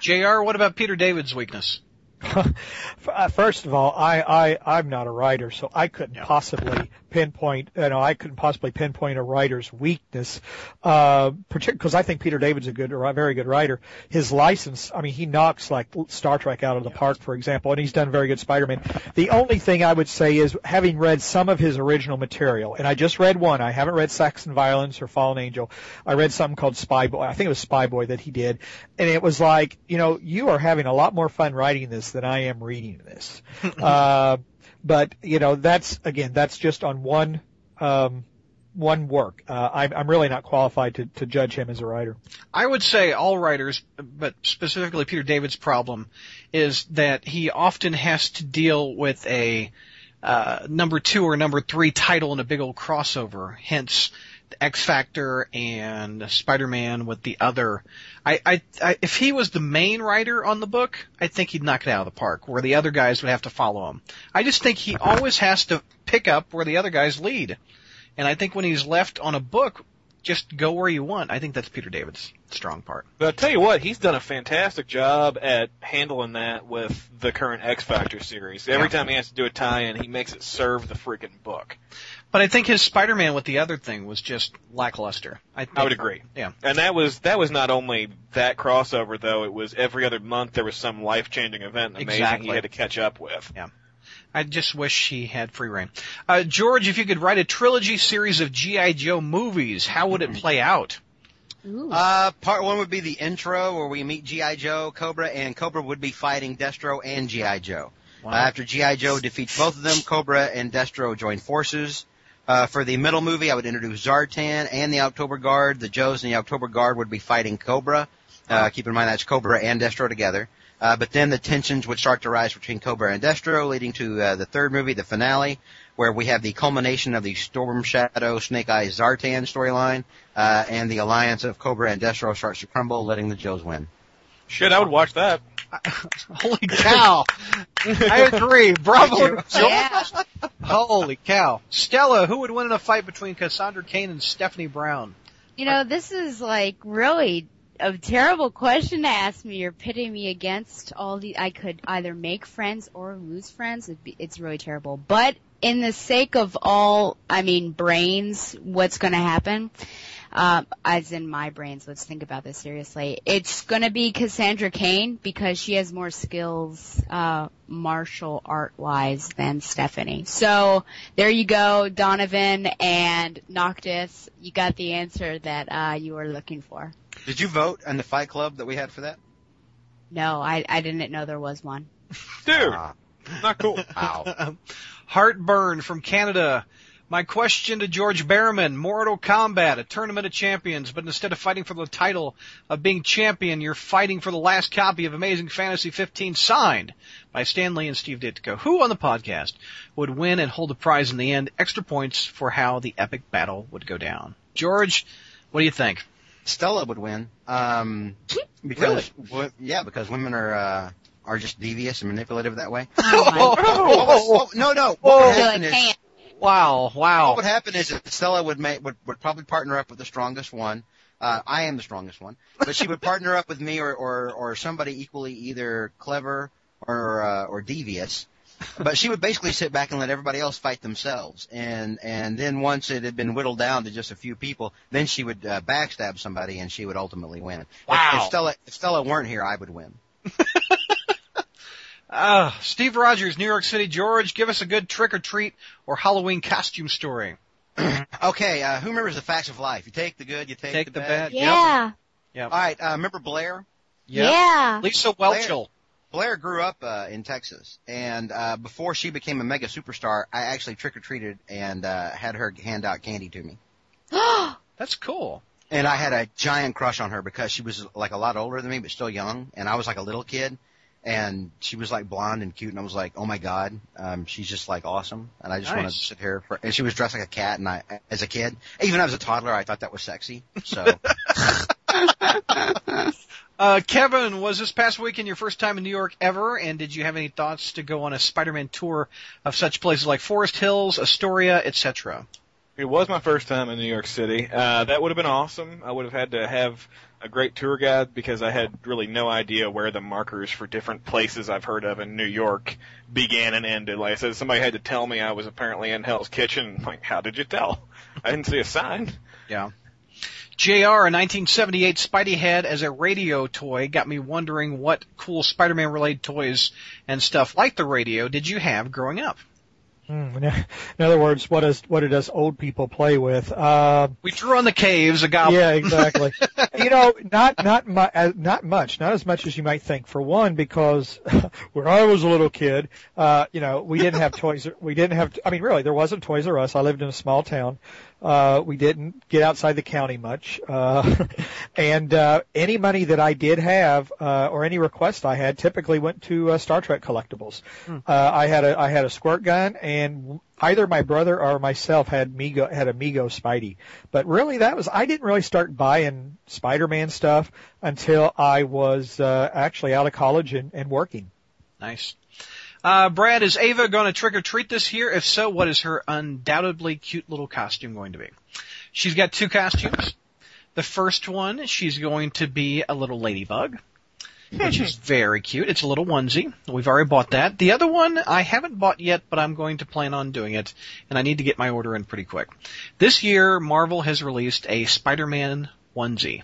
JR, what about Peter David's weakness? First of all, I, I, I'm not a writer, so I couldn't Yeah. possibly pinpoint, you know, I couldn't possibly pinpoint a writer's weakness, uh, because I think Peter David's a good, a very good writer. His license, I mean, he knocks like Star Trek out of the park, for example, and he's done very good Spider-Man. The only thing I would say is having read some of his original material, and I just read one, I haven't read Sex and Violence or Fallen Angel. I read something called Spy Boy. I think it was Spy Boy that he did. And it was like, you know, you are having a lot more fun writing this than I am reading this. uh, but, you know, that's, again, that's just on one, um, one work. Uh, I, I'm really not qualified to, to judge him as a writer. I would say all writers, but specifically Peter David's problem is that he often has to deal with a uh, number two or number three title in a big old crossover. Hence, X Factor and Spider-Man with the other. I, I, I, if he was the main writer on the book, I think he'd knock it out of the park. Where the other guys would have to follow him. I just think he always has to pick up where the other guys lead. And I think when he's left on a book, just go where you want. I think that's Peter David's strong part. But I'll tell you what, he's done a fantastic job at handling that with the current X Factor series. Every time he has to do a tie-in, he makes it serve the freaking book. But I think his Spider-Man with the other thing was just lackluster. I, think, I would agree. Yeah. And that was that was not only that crossover though; it was every other month there was some life-changing event amazing Exactly. he had to catch up with. Yeah. I just wish he had free reign. Uh, George, if you could write a trilogy series of G.I. Joe movies, how would it play out? Ooh. Uh, part one would be the intro where we meet G.I. Joe, Cobra, and Cobra would be fighting Destro and G.I. Joe. Wow. Uh, after G.I. Joe defeats both of them, Cobra and Destro join forces. Uh, for the middle movie, I would introduce Zartan and the October Guard. The Joes and the October Guard would be fighting Cobra. Uh, keep in mind that's Cobra and Destro together. Uh, but then the tensions would start to rise between Cobra and Destro, leading to uh, the third movie, the finale, where we have the culmination of the Storm Shadow Snake Eyes Zartan storyline, uh, and the alliance of Cobra and Destro starts to crumble, letting the Joes win. Shit, I would watch that. Holy cow! I agree. Bravo, to yeah. Holy cow! Stella, who would win in a fight between Cassandra Cain and Stephanie Brown? You know, this is like really a terrible question to ask me. You're pitting me against all the. I could either make friends or lose friends. Be, it's really terrible. But in the sake of all, I mean, brains, what's going to happen? Um, as in my brains, let's think about this seriously. It's going to be Cassandra Cain because she has more skills, uh, martial art wise than Stephanie. So there you go, Donovan and Noctis. You got the answer that uh, you were looking for. Did you vote in the Fight Club that we had for that? No, I, I didn't know there was one. Dude, Ah, not cool. wow. Heartburn from Canada. My question to George Behrman, Mortal Kombat, a tournament of champions, but instead of fighting for the title of being champion, you're fighting for the last copy of Amazing Fantasy 15 signed by Stan Lee and Steve Ditko. Who on the podcast would win and hold the prize in the end? Extra points for how the epic battle would go down. George, what do you think? Stella would win. Um, because wo- yeah, because women are uh, are just devious and manipulative that way. Oh my What would- no, no. What Whoa. would happen it is, can't. Wow, wow. what would happen is that Stella would make would, would probably partner up with the strongest one. Uh, I am the strongest one, but she would partner up with me or or or somebody equally either clever or uh, or devious. But she would basically sit back and let everybody else fight themselves, and and then once it had been whittled down to just a few people, then she would uh, backstab somebody and she would ultimately win. If- Wow. If, Stella if Stella weren't here, I would win. Uh, Steve Rogers, New York City. George, give us a good trick or treat or Halloween costume story. Okay, uh, who remembers the facts of life? You take the good, you take, Take the, the bad. bad. Yeah. All right, uh, remember Blair? Yeah. Lisa Whelchel. Blair grew up uh, in Texas, and uh, before she became a mega superstar, I actually trick or treated and uh, had her hand out candy to me. That's cool. And I had a giant crush on her because she was like a lot older than me, but still young, and I was like a little kid. And she was like blonde and cute, and I was like, "Oh my god, um, she's just like awesome." And I just wanted to sit here. For, and she was dressed like a cat, and I, as a kid, even as a toddler, I thought that was sexy. So Uh, Kevin, was this past weekend your first time in New York ever? And did you have any thoughts to go on a Spider-Man tour of such places like Forest Hills, Astoria, etc.? It was my first time in New York City. Uh, that would have been awesome. I would have had to have a great tour guide because I had really no idea where the markers for different places I've heard of in New York began and ended. Like I said, somebody had to tell me I was apparently in Hell's Kitchen. Like, how did you tell? I didn't see a sign. Yeah. JR, a 1978 Spidey had as a radio toy, got me wondering what cool Spider-Man related toys and stuff like the radio did you have growing up? Hmm, in other words, what does what does old people play with? Uh, we drew on the caves, a goblin. Yeah, exactly. you know, not not mu- not much, not as much as you might think. For one, because when I was a little kid, uh, you know, we didn't have toys. We didn't have. I mean, really, there wasn't Toys R Us. I lived in a small town. Uh, we didn't get outside the county much. Uh, and, uh, any money that I did have, uh, or any request I had typically went to, uh, Star Trek collectibles. Hmm. Uh, I had a, I had a squirt gun and either my brother or myself had Mego, had a Mego Spidey. But really that was, I didn't really start buying Spider-Man stuff until I was, uh, actually out of college and, and working. Nice. Uh, Brad, is Ava going to trick or treat this year? If so, what is her undoubtedly cute little costume going to be? She's got two costumes. The first one, she's going to be a little ladybug, which is very cute. It's a little onesie. We've already bought that. The other one, I haven't bought yet, but I'm going to plan on doing it, and I need to get my order in pretty quick. This year, Marvel has released a Spider-Man onesie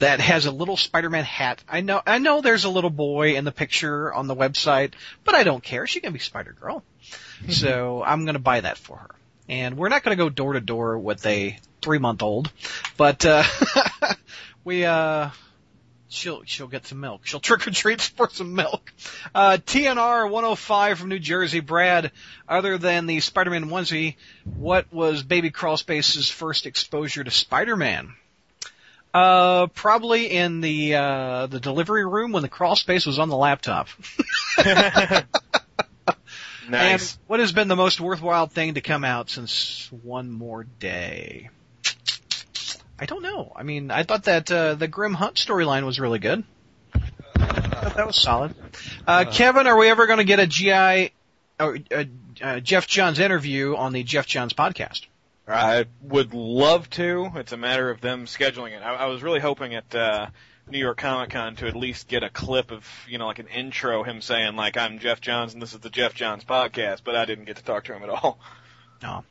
that has a little Spider-Man hat. I know, I know there's a little boy in the picture on the website, but I don't care. She can be Spider-Girl. so I'm gonna buy that for her. And we're not gonna go door to door with a three month old, but, uh, we, uh, she'll she'll get some milk. She'll trick or treat for some milk. Uh, TNR 105 from New Jersey, Brad. Other than the Spider-Man onesie, what was Baby Crawlspace's first exposure to Spider-Man? Uh, probably in the uh, the delivery room when the crawl space was on the laptop. nice. And what has been the most worthwhile thing to come out since One More Day? I don't know. I mean, I thought that uh, the Grim Hunt storyline was really good. that was solid. Uh, Kevin, are we ever going to get a GI or uh, uh, Geoff Johns interview on the Geoff Johns podcast? I would love to. It's a matter of them scheduling it. I, I was really hoping at uh, New York Comic Con to at least get a clip of, you know, like an intro, him saying like, "I'm Geoff Johns and this is the Geoff Johns podcast," but I didn't get to talk to him at all. No.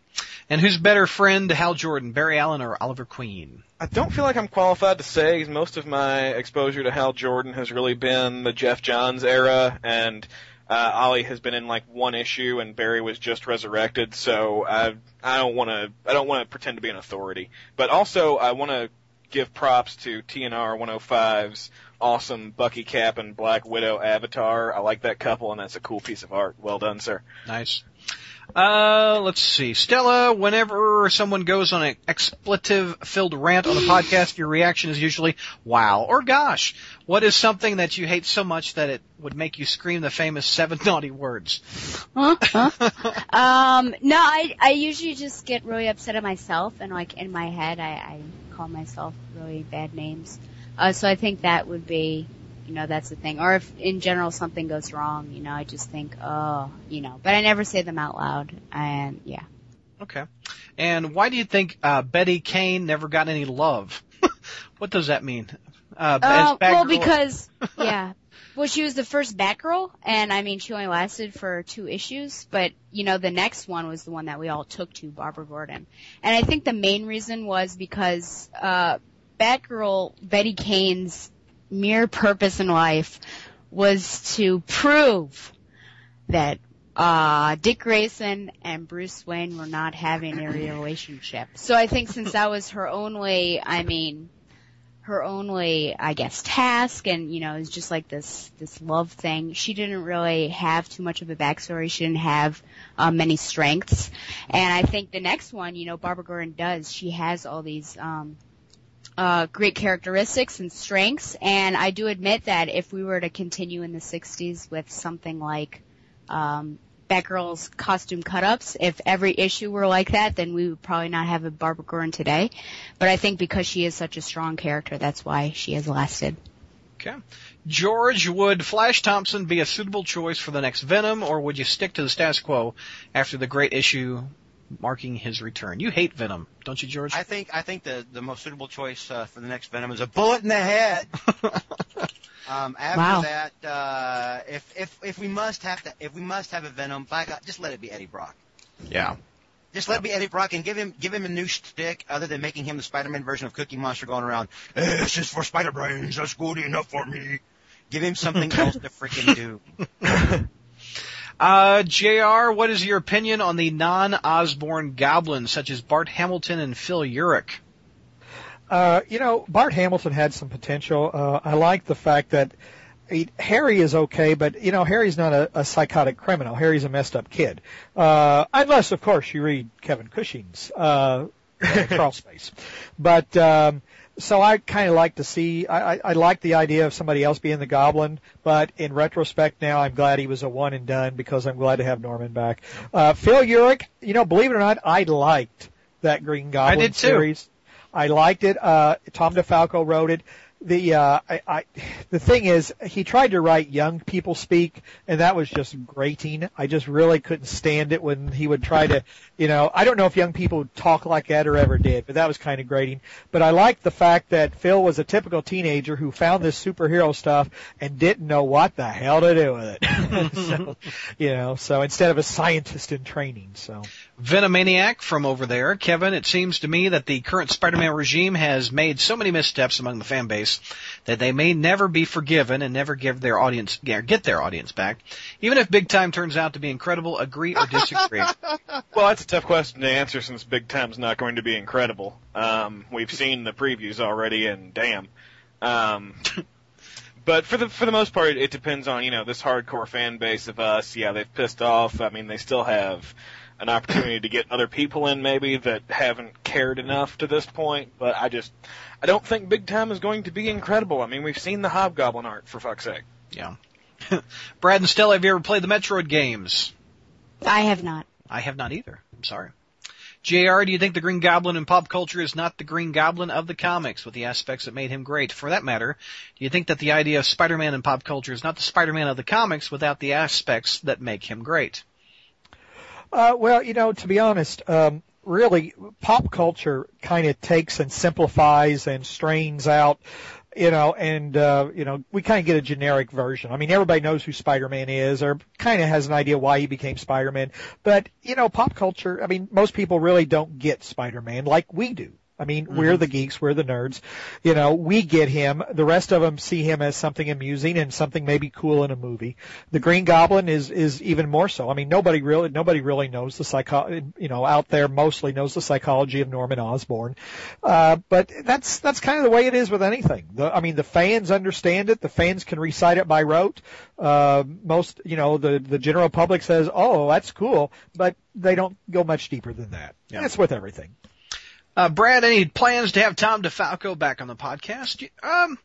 And who's better friend to Hal Jordan, Barry Allen or Oliver Queen? I don't feel like I'm qualified to say. Most of my exposure to Hal Jordan has really been the Geoff Johns era, and uh, Ollie has been in like one issue, and Barry was just resurrected. So I I don't want to I don't want to pretend to be an authority, but also I want to give props to TNR 105's awesome Bucky Cap and Black Widow avatar. I like that couple, and that's a cool piece of art. Well done, sir. Nice. Uh, let's see. Stella, whenever someone goes on an expletive-filled rant on the podcast, your reaction is usually, wow, or gosh. What is something that you hate so much that it would make you scream the famous seven naughty words? Huh? huh? um, no, I, I usually just get really upset at myself and like in my head I, I call myself really bad names. Uh, so I think that would be you know, that's the thing. Or if in general something goes wrong, you know, I just think, oh, you know, but I never say them out loud. And yeah. Okay. And why do you think uh, Betty Kane never got any love? what does that mean? Uh, uh well, because yeah, well, she was the first Batgirl, and I mean, she only lasted for two issues. But you know, the next one was the one that we all took to Barbara Gordon, and I think the main reason was because uh, Batgirl Betty Kane's mere purpose in life was to prove that uh, Dick Grayson and Bruce Wayne were not having a relationship. So I think since that was her only, I mean, her only, I guess, task and, you know, it's just like this, this love thing. She didn't really have too much of a backstory. She didn't have, um, many strengths. And I think the next one, you know, Barbara Gordon does. She has all these, um, uh, great characteristics and strengths. And I do admit that if we were to continue in the 60s with something like um, Batgirl's costume cut-ups, if every issue were like that, then we would probably not have a Barbara Gordon today. But I think because she is such a strong character, that's why she has lasted. Okay. George, would Flash Thompson be a suitable choice for the next Venom, or would you stick to the status quo after the great issue marking his return. You hate Venom, don't you, George? I think I think the the most suitable choice uh, for the next Venom is a bullet in the head. um, after Wow. that, uh, if if if we must have to, if we must have a Venom, by God, just let it be Eddie Brock. yeah. Just let it be Eddie Brock and give him give him a new shtick other than making him the Spider-Man version of Cookie Monster going around. "Eh, this is for Spider Brains. That's good enough for me. Give him something else to freaking do. Uh, JR, what is your opinion on the non-Osborne goblins such as Bart Hamilton and Phil Urich? Uh, you know, Bart Hamilton had some potential. Uh, I like the fact that he, Harry is okay, but you know, Harry's not a, a psychotic criminal. Harry's a messed up kid. Uh, unless, of course, you read Kevin Cushing's uh, crawl space. But um, so I kind of like to see. I, I, I like the idea of somebody else being the Goblin, but in retrospect, now I'm glad he was a one and done because I'm glad to have Norman back. Uh, Phil Urich, you know, believe it or not, I liked that Green Goblin did too. series. I liked it. Uh, Tom DeFalco wrote it. The uh, I, I, the thing is, he tried to write young people speak, and that was just grating. I just really couldn't stand it when he would try to, you know, I don't know if young people talk like that or ever did, but that was kind of grating. But I liked the fact that Phil was a typical teenager who found this superhero stuff and didn't know what the hell to do with it. so, you know, so instead of a scientist in training, so. Venomaniac from over there. Kevin, it seems to me that the current Spider-Man regime has made so many missteps among the fan base that they may never be forgiven and never give their audience, get their audience back. Even if Big Time turns out to be incredible, agree or disagree? Well, that's a tough question to answer since Big Time's not going to be incredible. Um, we've seen the previews already, and damn. Um, but for the for the most part, it depends on you know this hardcore fan base of us. Yeah, they've pissed off. I mean, they still have an opportunity to get other people in maybe that haven't cared enough to this point. But I just I don't think Big Time is going to be incredible. I mean, we've seen the Hobgoblin art for fuck's sake. Yeah. Brad and Stella, have you ever played the Metroid games? I have not. I have not either. I'm sorry. JR, do you think the Green Goblin in pop culture is not the Green Goblin of the comics with the aspects that made him great? For that matter, do you think that the idea of Spider-Man in pop culture is not the Spider-Man of the comics without the aspects that make him great? Uh, well, you know, to be honest, um, really, pop culture kind of takes and simplifies and strains out, you know, and, uh, you know, we kind of get a generic version. I mean, everybody knows who Spider-Man is or kind of has an idea why he became Spider-Man. But, you know, pop culture, I mean, most people really don't get Spider-Man like we do. I mean, we're the geeks, we're the nerds. You know, we get him. The rest of them see him as something amusing and something maybe cool in a movie. The Green Goblin is is even more so. I mean, nobody really nobody really knows the psycho. You know, out there mostly knows the psychology of Norman Osborn. Uh, but that's that's kind of the way it is with anything. The, I mean, the fans understand it. The fans can recite it by rote. Uh, most, you know, the the general public says, "Oh, that's cool," but they don't go much deeper than that. Yeah. It's with everything. Uh, Brad, any plans to have Tom DeFalco back on the podcast? Um,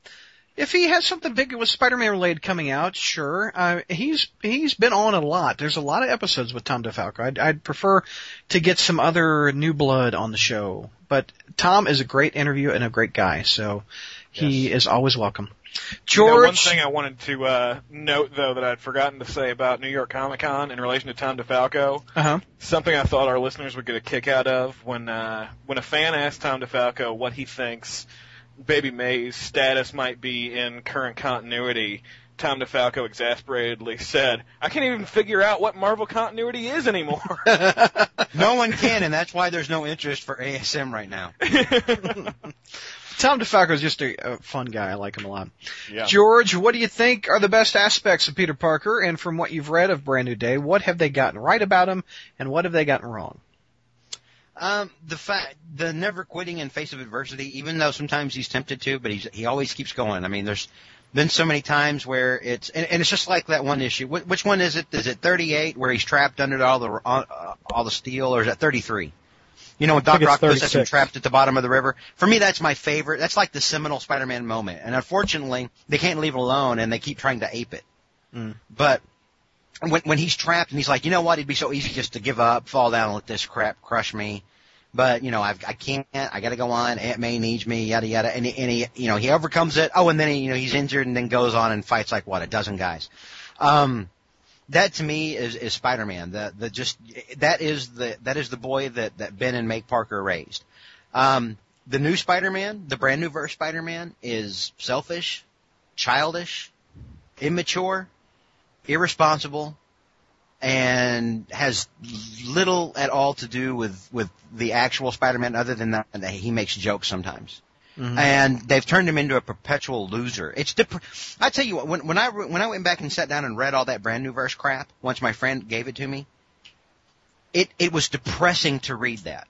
if he has something big with Spider-Man related coming out, sure. Uh, he's he's been on a lot. There's a lot of episodes with Tom DeFalco. I'd, I'd prefer to get some other new blood on the show. But Tom is a great interview and a great guy, so he is always welcome. You know, one thing I wanted to uh, note, though, that I'd forgotten to say about New York Comic Con in relation to Tom DeFalco, uh-huh. something I thought our listeners would get a kick out of when uh, when a fan asked Tom DeFalco what he thinks Baby May's status might be in current continuity. Tom DeFalco exasperatedly said, "I can't even figure out what Marvel continuity is anymore." No one can, and that's why there's no interest for ASM right now. Tom DeFalco is just a, a fun guy. I like him a lot. yeah. George, what do you think are the best aspects of Peter Parker? And from what you've read of Brand New Day, what have they gotten right about him, and what have they gotten wrong? Um, the fact, the never quitting in face of adversity, even though sometimes he's tempted to, but he's, he always keeps going. I mean, there's been so many times where it's, and, and it's just like that one issue. Wh- which one is it? Is it 38 where he's trapped under all the, uh, all the steel, or is it 33? You know, when Doc Rock us 36. trapped at the bottom of the river. For me, that's my favorite. That's like the seminal Spider-Man moment. And unfortunately, they can't leave it alone, and they keep trying to ape it. Mm. But when when he's trapped and he's like, you know what, it'd be so easy just to give up, fall down, and let this crap crush me. But you know, I've, I can't. I got to go on. Aunt May needs me. Yada yada. And he, and he, you know, he overcomes it. Oh, and then he, you know, he's injured and then goes on and fights like what a dozen guys. Um, that to me is, is Spider-Man. The, the just, that is the, that is the boy that, that Ben and Meg Parker raised. Um, the new Spider-Man, the brand new verse Spider-Man is selfish, childish, immature, irresponsible, and has little at all to do with, with the actual Spider-Man other than that he makes jokes sometimes. Mhm. And they've turned him into a perpetual loser. It's dep- I tell you what, when, when I re- when I went back and sat down and read all that brand new verse crap, once my friend gave it to me, it it was depressing to read that,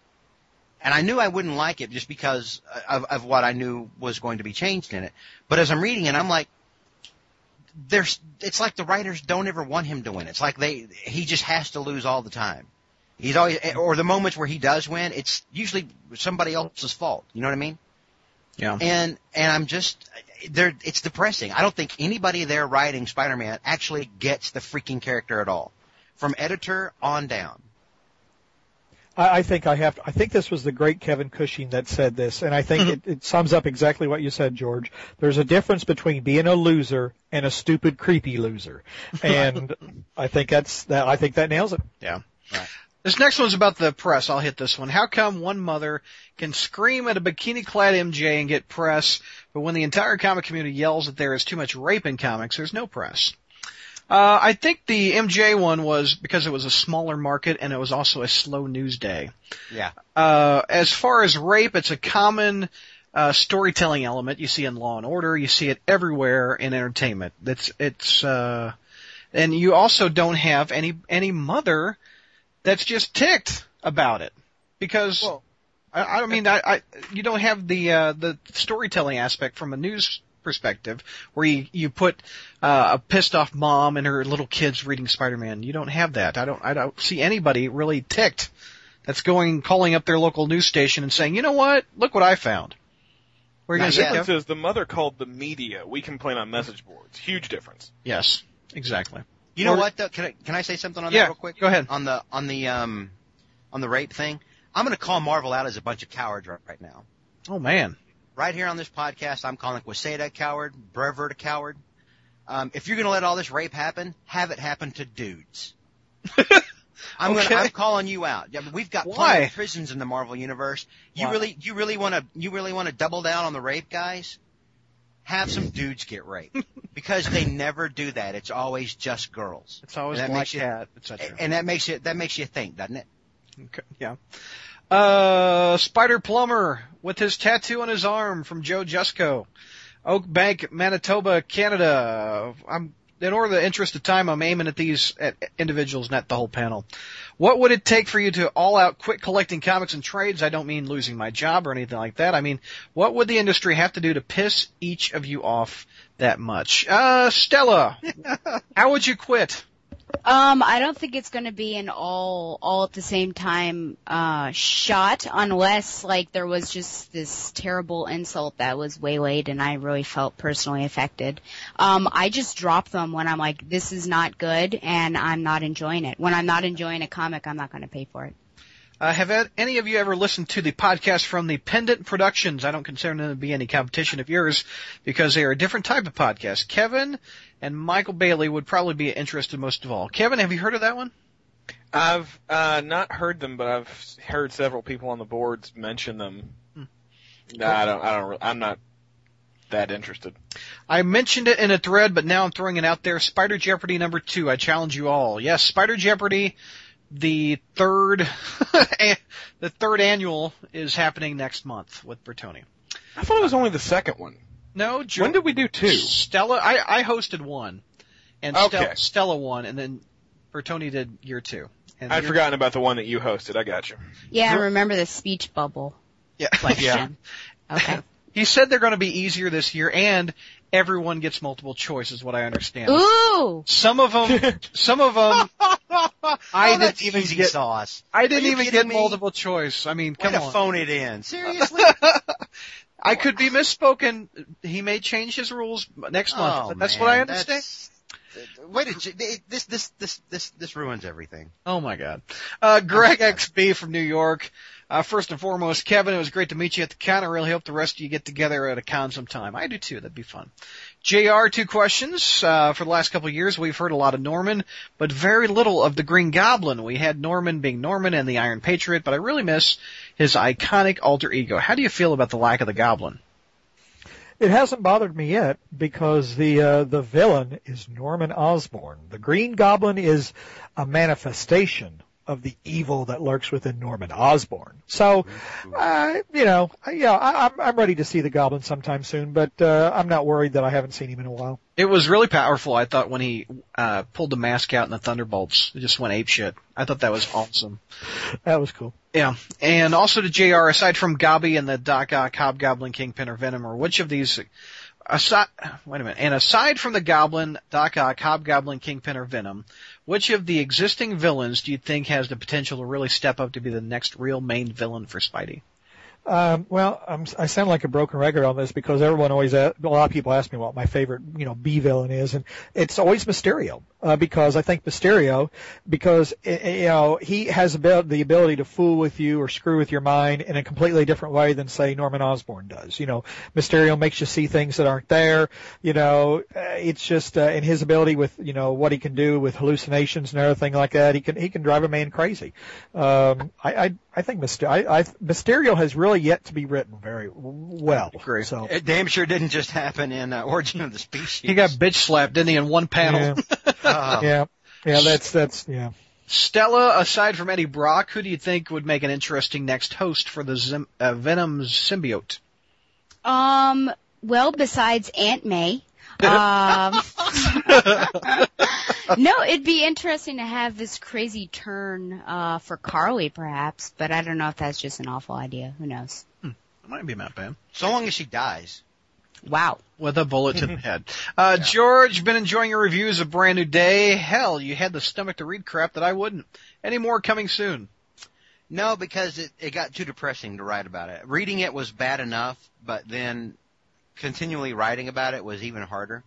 and I knew I wouldn't like it just because of of what I knew was going to be changed in it. But as I'm reading it, I'm like, there's it's like the writers don't ever want him to win. It's like they he just has to lose all the time. He's always or the moments where he does win, it's usually somebody else's fault. You know what I mean? Yeah. And and I'm just there. It's depressing. I don't think anybody there writing Spider-Man actually gets the freaking character at all, from editor on down. I, I think I have. to, I think this was the great Kevin Cushing that said this, and I think mm-hmm. it, it sums up exactly what you said, George. There's a difference between being a loser and a stupid, creepy loser, and I think that's that. I think that nails it. Yeah. Right. This next one's about the press. I'll hit this one. How come one mother can scream at a bikini-clad MJ and get press, but when the entire comic community yells that there is too much rape in comics, there's no press? Uh, I think the MJ one was because it was a smaller market and it was also a slow news day. Yeah. Uh, as far as rape, it's a common uh, storytelling element you see in Law and Order. You see it everywhere in entertainment. It's it's uh, and you also don't have any any mother that's just ticked about it because Well- I, I mean I, I you don't have the uh, the storytelling aspect from a news perspective where you you put uh, a pissed off mom and her little kids reading Spider-Man. You don't have that. I don't I don't see anybody really ticked that's going calling up their local news station and saying, "You know what? Look what I found." We're going to say, yet. Kev? difference is the mother called the media. We complain on message boards. Huge difference. "Yes, exactly." You know Or- what? Though? Can I can I say something on Yeah, that real quick? go ahead. On the on the um on the rape thing. I'm going to call Marvel out as a bunch of cowards right, right now. Oh man, Right here on this podcast, I'm calling Quesada a coward, Brevoort a coward. Um, if you're going to let all this rape happen, have it happen to dudes. I'm Okay. gonna, I'm calling you out. We've got Why? plenty of prisons in the Marvel universe. You Why? really, you really want to, you really want to double down on the rape guys? Have some dudes get raped because they never do that. It's always just girls, it's always That black cat, etc. and that makes you that makes you think, doesn't it? Okay, yeah. Uh, Spider Plumber with his tattoo on his arm from Joe Jusko. Oak Bank, Manitoba, Canada. I'm, in order the interest of time, I'm aiming at these at individuals, not the whole panel. What would it take for you to all out quit collecting comics and trades? I don't mean losing my job or anything like that. I mean, what would the industry have to do to piss each of you off that much? Uh, Stella, how would you quit? Um, I don't think it's going to be an all all at the same time uh shot unless like there was just this terrible insult that was waylaid and I really felt personally affected. Um, I just drop them when I'm like this is not good and I'm not enjoying it. When I'm not enjoying a comic, I'm not going to pay for it. Uh, have any of you ever listened to the podcast from the Pendant Productions? I don't consider them to be any competition of yours because they are a different type of podcast. Kevin and Michael Bailey would probably be interested most of all. Kevin, have you heard of that one? I've uh, not heard them, but I've heard several people on the boards mention them. Hmm. Nah, I don't. I don't. I'm not that interested. I mentioned it in a thread, but now I'm throwing it out there. Spider Jeopardy number two. I challenge you all. Yes, Spider Jeopardy, the third, the third annual is happening next month with Bertoni. I thought it was only the second one. No, Jo- When did we do two? Stella, I, I hosted one, and Okay. Stella, Stella won, and then Bertoni did year two. And I'd year- forgotten about the one that you hosted. I got you. Yeah, I remember the speech bubble Yeah, question. Okay. He said they're going to be easier this year, and everyone gets multiple choice, is what I understand. Ooh. Some of them, some of them, I oh, didn't even get. sauce. I didn't even get me? multiple choice. I mean, Way come to on. phone it in. Seriously? I could be misspoken. He may change his rules next month, Oh, but that's man, what I understand. that's- Wait this this this this this ruins everything. Oh my God. Uh, Greg XB from New York. Uh, first and foremost, Kevin, it was great to meet you at the con. I really hope the rest of you get together at a con sometime. I do too. That'd be fun. JR, two questions. Uh, for the last couple of years, we've heard a lot of Norman, but very little of the Green Goblin. We had Norman being Norman and the Iron Patriot, but I really miss his iconic alter ego. How do you feel about the lack of the Goblin? It hasn't bothered me yet because the uh, the villain is Norman Osborn. The Green Goblin is a manifestation of the evil that lurks within Norman Osborn. So, uh, you know, yeah, I, I'm I'm ready to see the Goblin sometime soon, but uh, I'm not worried that I haven't seen him in a while. It was really powerful, I thought, when he uh, pulled the mask out and the Thunderbolts. It just went ape shit. I thought that was awesome. That was cool. Yeah, and also to JR, aside from Gobby and the Doc Ock, Hobgoblin, Kingpin, or Venom, or which of these, aside, wait a minute, and aside from the Goblin, Doc Ock, Hobgoblin, Kingpin, or Venom, which of the existing villains do you think has the potential to really step up to be the next real main villain for Spidey? Um, well, I'm, I sound like a broken record on this because everyone always, a lot of people ask me what my favorite, you know, B villain is, and it's always Mysterio. Uh, because I think Mysterio, because you know he has the ability to fool with you or screw with your mind in a completely different way than say Norman Osborn does. You know, Mysterio makes you see things that aren't there. You know, uh, it's just uh, in his ability with you know what he can do with hallucinations and everything like that. He can he can drive a man crazy. Um, I, I I think Mysterio, I, I, Mysterio has really yet to be written very well. Great. So It damn sure didn't just happen in uh, Origin of the Species. He got bitch slapped, didn't he, in one panel? Uh, yeah, yeah, that's that's yeah. Stella, aside from Eddie Brock, who do you think would make an interesting next host for the Zim, uh, Venom symbiote? Um, well, besides Aunt May. Um, no, it'd be interesting to have this crazy turn uh, for Carly, perhaps, but I don't know if that's just an awful idea. Who knows? It Might be not bad. so long as she dies. Wow. With a bullet to the head. Uh, George, been enjoying your reviews of Brand New Day. Hell, you had the stomach to read crap that I wouldn't. Any more coming soon? No, because it, it got too depressing to write about it. Reading it was bad enough, but then continually writing about it was even harder.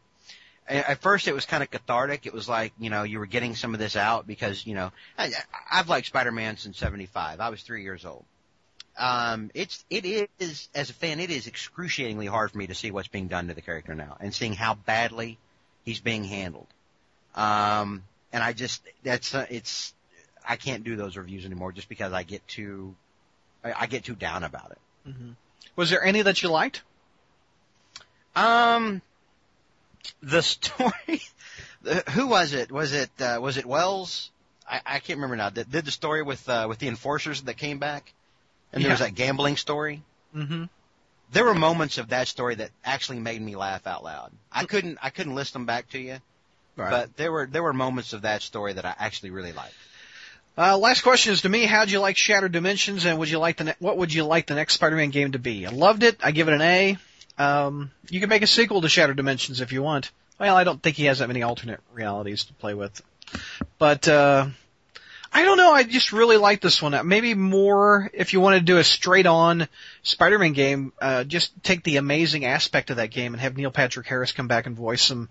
At first, it was kind of cathartic. It was like you know you were getting some of this out because you know I, I've liked Spider-Man since '75. I was three years old. Um, it's it is as a fan, it is excruciatingly hard for me to see what's being done to the character now and seeing how badly he's being handled. Um, and I just that's uh, it's I can't do those reviews anymore just because I get too I, I get too down about it. Was there any that you liked? Um, the story. who was it? Was it uh, was it Wells? I, I can't remember now. Did, did the story with uh, with the enforcers that came back, and there was that gambling story. Mm-hmm. There were moments of that story that actually made me laugh out loud. I couldn't I couldn't list them back to you, but there were there were moments of that story that I actually really liked. Uh, last question is to me. How'd you like Shattered Dimensions, and would you like the ne- what would you like the next Spider-Man game to be? I loved it. I give it an A. Um, you can make a sequel to Shattered Dimensions if you want. Well, I don't think he has that many alternate realities to play with, but uh, I don't know. I just really like this one. Maybe more if you want to do a straight-on Spider-Man game. Uh, just take the amazing aspect of that game and have Neil Patrick Harris come back and voice him,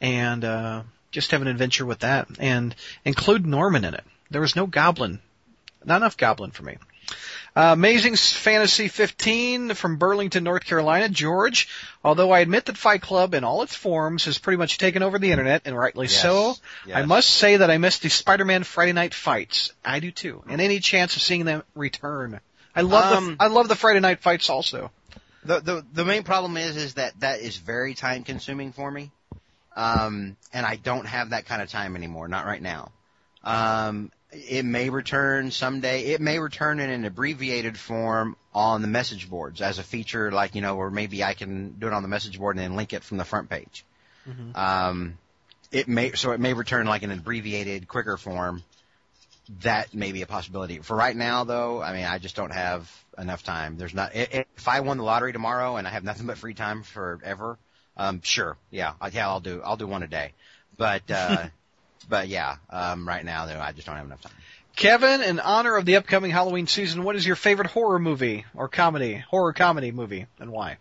and uh, just have an adventure with that, and include Norman in it. There was no Goblin, not enough Goblin for me. Uh, Amazing Fantasy 15 from Burlington, North Carolina, George. Although I admit that Fight Club in all its forms has pretty much taken over the internet, and rightly Yes. so, I must say that I miss the Spider-Man Friday Night Fights. I do too, and any chance of seeing them return. I love Um, the I love the Friday Night Fights also. The the the main problem is is that that is very time consuming for me, um, and I don't have that kind of time anymore. Not right now. Um, it may return someday. It may return in an abbreviated form on the message boards as a feature, like you know, or maybe I can do it on the message board and then link it from the front page. Um, it may so it may return like an abbreviated, quicker form. That may be a possibility. For right now, though, I mean, I just don't have enough time. There's not. If I won the lottery tomorrow and I have nothing but free time forever, um, sure, yeah, yeah, I'll do. I'll do one a day. But, uh, but yeah, um, right now though, I just don't have enough time. Kevin, in honor of the upcoming Halloween season, what is your favorite horror movie or comedy, horror comedy movie, and why?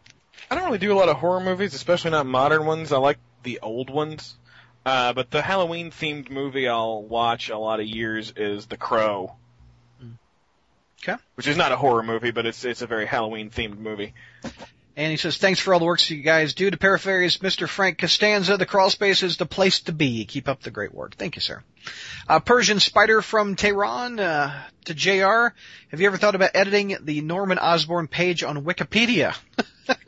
I don't really do a lot of horror movies, especially not modern ones. I like the old ones. Uh, but the Halloween themed movie I'll watch a lot of years is The Crow. Okay. Which is not a horror movie, but it's it's a very Halloween themed movie. And he says, thanks for all the work you guys do to paraphrase Mr. Frank Costanza. The crawl space is the place to be. Keep up the great work. Thank you, sir. Uh, Persian Spider from Tehran, uh, to JR. Have you ever thought about editing the Norman Osborn page on Wikipedia?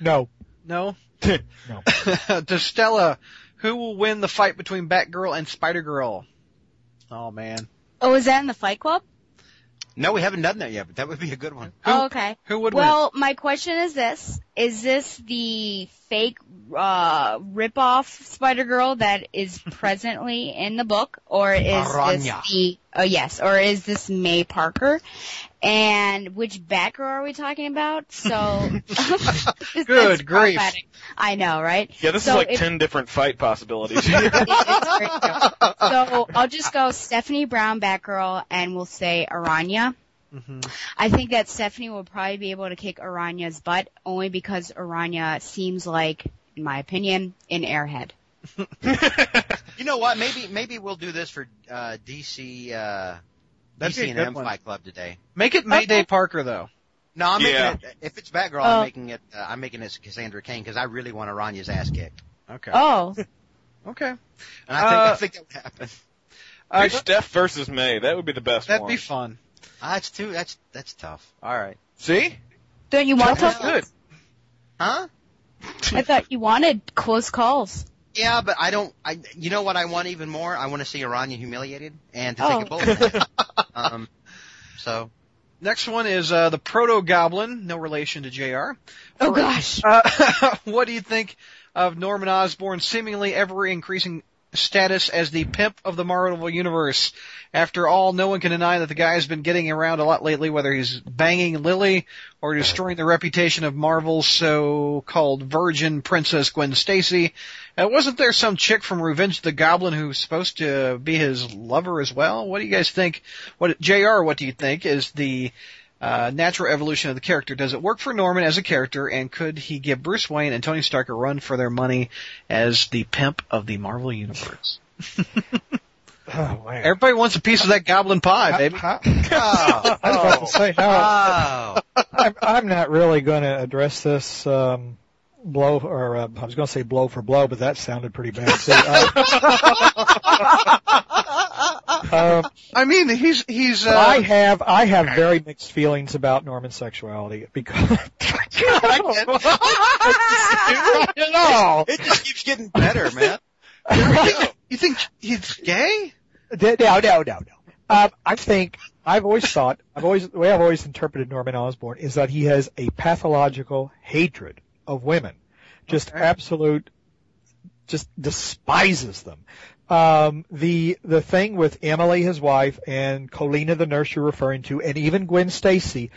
No. No? No. to Stella, who will win the fight between Batgirl and Spider-Girl? Oh man. Oh, is that in the Fight Club? No, we haven't done that yet, but that would be a good one. Oh, okay. Who would Well, my question is this: Is this the fake uh, rip-off Spider-Girl that is presently in the book, or is this the? Oh, yes, or is this May Parker? And which Batgirl are we talking about? So, Good That's grief. problematic. I know, right? Yeah, this So is like if- ten different fight possibilities. It- it's very true. So I'll just go Stephanie Brown Batgirl, and we'll say Araña. win? I think that Stephanie will probably be able to kick Araña's butt only because Araña seems like, in my opinion, an airhead. You know what? Maybe maybe we'll do this for uh, DC uh, That'd be a DC and good one. Fight Club today. Make it Mayday Okay. Parker though. No, I'm Yeah. making it. If it's Batgirl, Oh. I'm making it. Uh, I'm making it Cassandra Cain because I really want Araña's ass kicked, Okay. Oh, Okay. and I think Uh, I think that would happen. Uh, Do Steph versus May. That would be the best that'd one. be fun. Ah, that's too. That's that's tough. All right. See? don't you want That's to? good. Huh? I thought you wanted close calls. Yeah, but I don't. I. You know what I want even more? I want to see Araña humiliated and to Oh. take a bullet. in um. So Next one is uh, the Proto Goblin, no relation to Jr. Oh gosh. Uh, what do you think of Norman Osborn's seemingly ever increasing status as the pimp of the Marvel Universe? After all, no one can deny that the guy has been getting around a lot lately, whether he's banging Lily or destroying the reputation of Marvel's so-called virgin princess Gwen Stacy. And wasn't there some chick from Revenge of the Goblin who's supposed to be his lover as well? What do you guys think? What Jr. What do you think is the uh, natural evolution of the character. Does it work for Norman as a character, and could he give Bruce Wayne and Tony Stark a run for their money as the pimp of the Marvel Universe? Oh, man. Everybody wants a piece of that goblin pie, baby. Oh, I was about to say, no, oh. I'm, I'm not really going to address this um, blow, or uh, I was going to say blow for blow, but that sounded pretty bad. too. Uh, um, I mean, he's he's. Uh, I have I have very mixed feelings about Norman's sexuality because Not at all. it just keeps getting better, man. You think he's gay? no no no no. Um, I think I've always thought I've always the way I've always interpreted Norman Osborn is that he has a pathological hatred of women, just Okay. absolute, just despises them. Um, the the thing with Emily, his wife, and Colina, the nurse you're referring to, and even Gwen Stacy,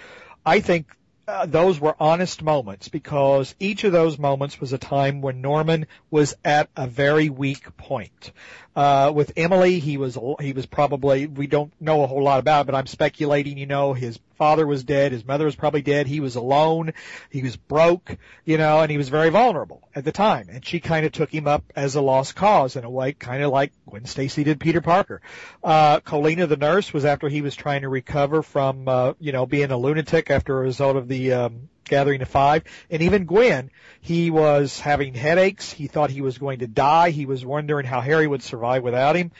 I think uh, those were honest moments because each of those moments was a time when Norman was at a very weak point. Uh, with Emily, he was he was probably we don't know a whole lot about, it, but I'm speculating. You know, his father was dead, his mother was probably dead. He was alone, he was broke, you know, and he was very vulnerable at the time. And she kind of took him up as a lost cause in a way, kind of like Gwen Stacy did Peter Parker. Uh, Colina, the nurse, was after he was trying to recover from, uh, you know, being a lunatic after a result of the um, gathering of five. And even Gwen, he was having headaches. He thought he was going to die. He was wondering how Harry would survive without him.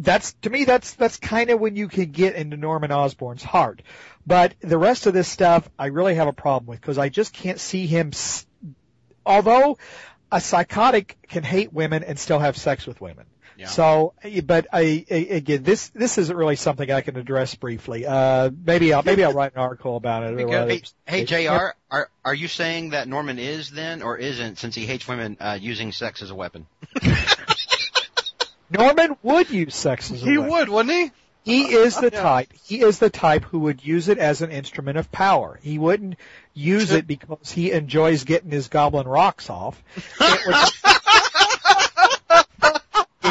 That's to me. That's that's kind of when you can get into Norman Osborn's heart. But the rest of this stuff, I really have a problem with because I just can't see him. s- Although a psychotic can hate women and still have sex with women. Yeah. So, but I, I again, this this isn't really something I can address briefly. Uh, maybe I'll maybe I'll write an article about it. Be or good. Hey, hey, Jr. Are are you saying that Norman is then or isn't since he hates women uh, using sex as a weapon? Norman would use sex as a He weapon. would, wouldn't he? He is the type. He is the type who would use it as an instrument of power. He wouldn't use it because he enjoys getting his goblin rocks off. It would,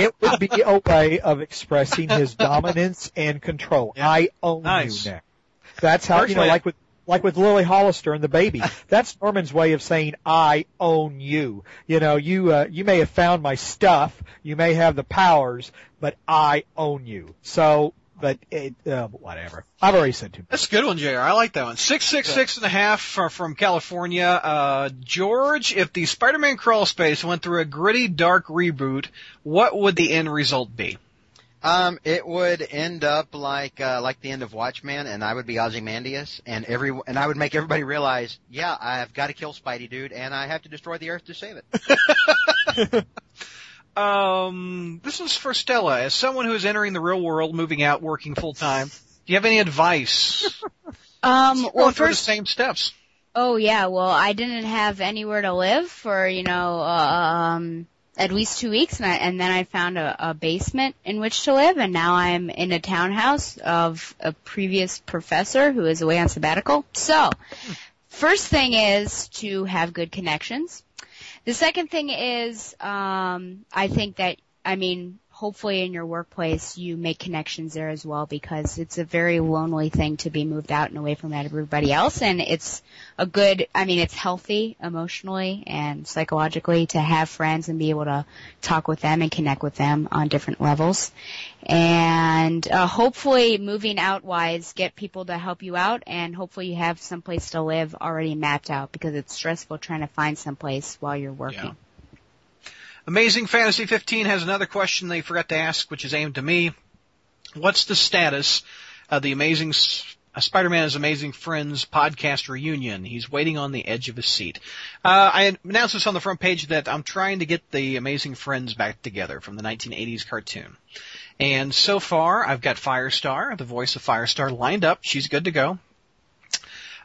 it would be a way of expressing his dominance and control. Yeah. I own Nice. you now. That's how you know, like with like with Lily Hollister and the baby. That's Norman's way of saying I own you. You know, you uh, you may have found my stuff, you may have the powers, but I own you. So but it, uh, whatever. I've already said too. Much. That's a good one, JR. I like that one. Six six six and a half from, from California. Uh, George, if the Spider-Man crawl space went through a gritty, dark reboot, what would the end result be? Um, it would end up like uh, like the end of Watchmen, and I would be Ozymandias, and every and I would make everybody realize, yeah, I've got to kill Spidey, dude, and I have to destroy the Earth to save it. Um, this is for Stella. As someone who is entering the real world, moving out, working full time, do you have any advice? Um, Going well, through the first, same steps. oh yeah, well, I didn't have anywhere to live for, you know, uh, um, at least two weeks, and, I, and then I found a, a basement in which to live, and now I'm in a townhouse of a previous professor who is away on sabbatical. So, first thing is to have good connections. The second thing is, um, I think that, I mean, hopefully in your workplace you make connections there as well because it's a very lonely thing to be moved out and away from everybody else and it's a good, I mean, it's healthy emotionally and psychologically to have friends and be able to talk with them and connect with them on different levels. And uh, hopefully moving out wise, get people to help you out and hopefully you have someplace to live already mapped out because it's stressful trying to find someplace while you're working. Yeah. Amazing Fantasy 15 has another question they forgot to ask, which is aimed to me. What's the status of the Amazing uh, Spider-Man's Amazing Friends podcast reunion? He's waiting on the edge of his seat. Uh, I announced this on the front page that I'm trying to get the Amazing Friends back together from the 1980s cartoon. And so far, I've got Firestar, the voice of Firestar, lined up. She's good to go.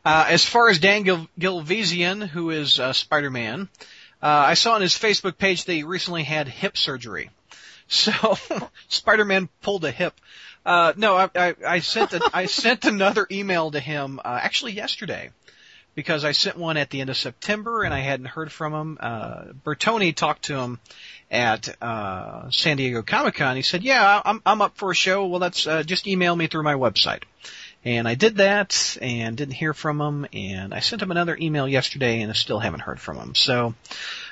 Uh, as far as Dan Gil- Gilvezan, who is uh, Spider-Man, I saw on his Facebook page that he recently had hip surgery. So Spider-Man pulled a hip. Uh, no, I, I, I sent a, I sent another email to him uh, actually yesterday because I sent one at the end of September and I hadn't heard from him. Uh, Bertoni talked to him at uh, San Diego Comic Con. He said, "Yeah, I'm I'm up for a show. Well, that's uh, just email me through my website." And I did that and didn't hear from him. And I sent him another email yesterday and I still haven't heard from him. So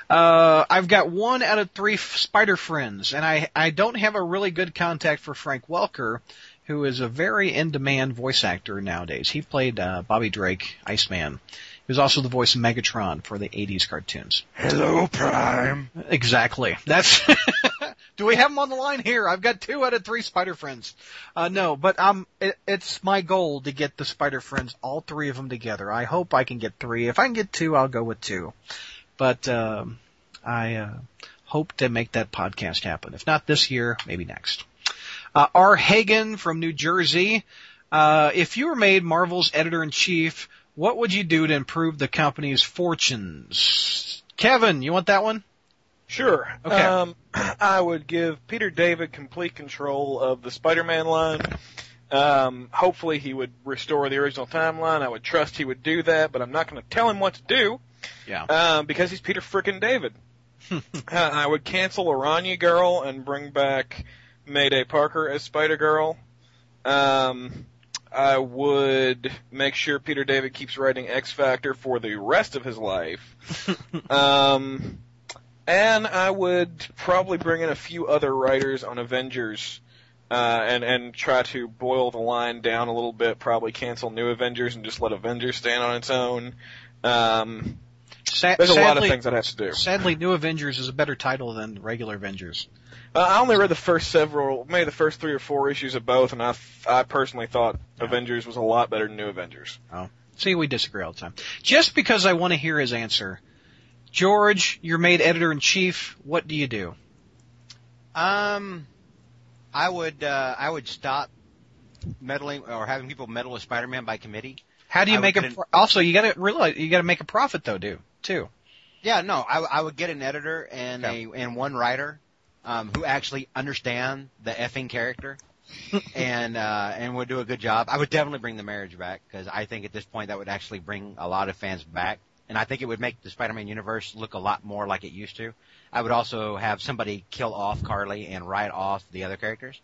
uh, I've got one out of three f- Spider friends, and I I don't have a really good contact for Frank Welker, who is a very in demand voice actor nowadays. He played uh, Bobby Drake, Iceman. He was also the voice of Megatron for the 80s cartoons. Hello, Prime. Exactly. That's. Do we have him on the line here? I've got two out of three Spider Friends. Uh, no, but um, it, it's my goal to get the Spider Friends, all three of them together. I hope I can get three. If I can get two, I'll go with two. But um, I uh, hope to make that podcast happen. If not this year, maybe next. Uh, R. Hagen from New Jersey. Uh, if you were made Marvel's editor in chief, what would you do to improve the company's fortunes? Kevin, you want that one? Sure. Okay. Um, I would give Peter David complete control of the Spider-Man line. Um, hopefully he would restore the original timeline. I would trust he would do that, but I'm not going to tell him what to do. Yeah. Um, because he's Peter frickin' David. uh, I would cancel Araña Girl and bring back Mayday Parker as Spider Girl. Um, I would make sure Peter David keeps writing X Factor for the rest of his life. um, and I would probably bring in a few other writers on Avengers. Uh, and and try to boil the line down a little bit. Probably cancel New Avengers and just let Avengers stand on its own. Um, Sa- there's a lot of things I'd have to do. Sadly, New Avengers is a better title than regular Avengers. Uh, I only read the first several, maybe the first three or four issues of both, and I, I personally thought Avengers was a lot better than New Avengers. Oh, See, we disagree all the time. Just because I want to hear his answer. George, you're made editor in chief. What do you do? Um, I would uh, I would stop meddling or having people meddle with Spider-Man by committee. How do you I make a? an- also, you got to realize you got to make a profit though, do too. Yeah, no, I, I would get an editor and Okay. a and one writer um, who actually understand the effing character and uh, and would do a good job. I would definitely bring the marriage back because I think at this point that would actually bring a lot of fans back, and I think it would make the Spider-Man universe look a lot more like it used to. I would also have somebody kill off Carly and write off the other characters.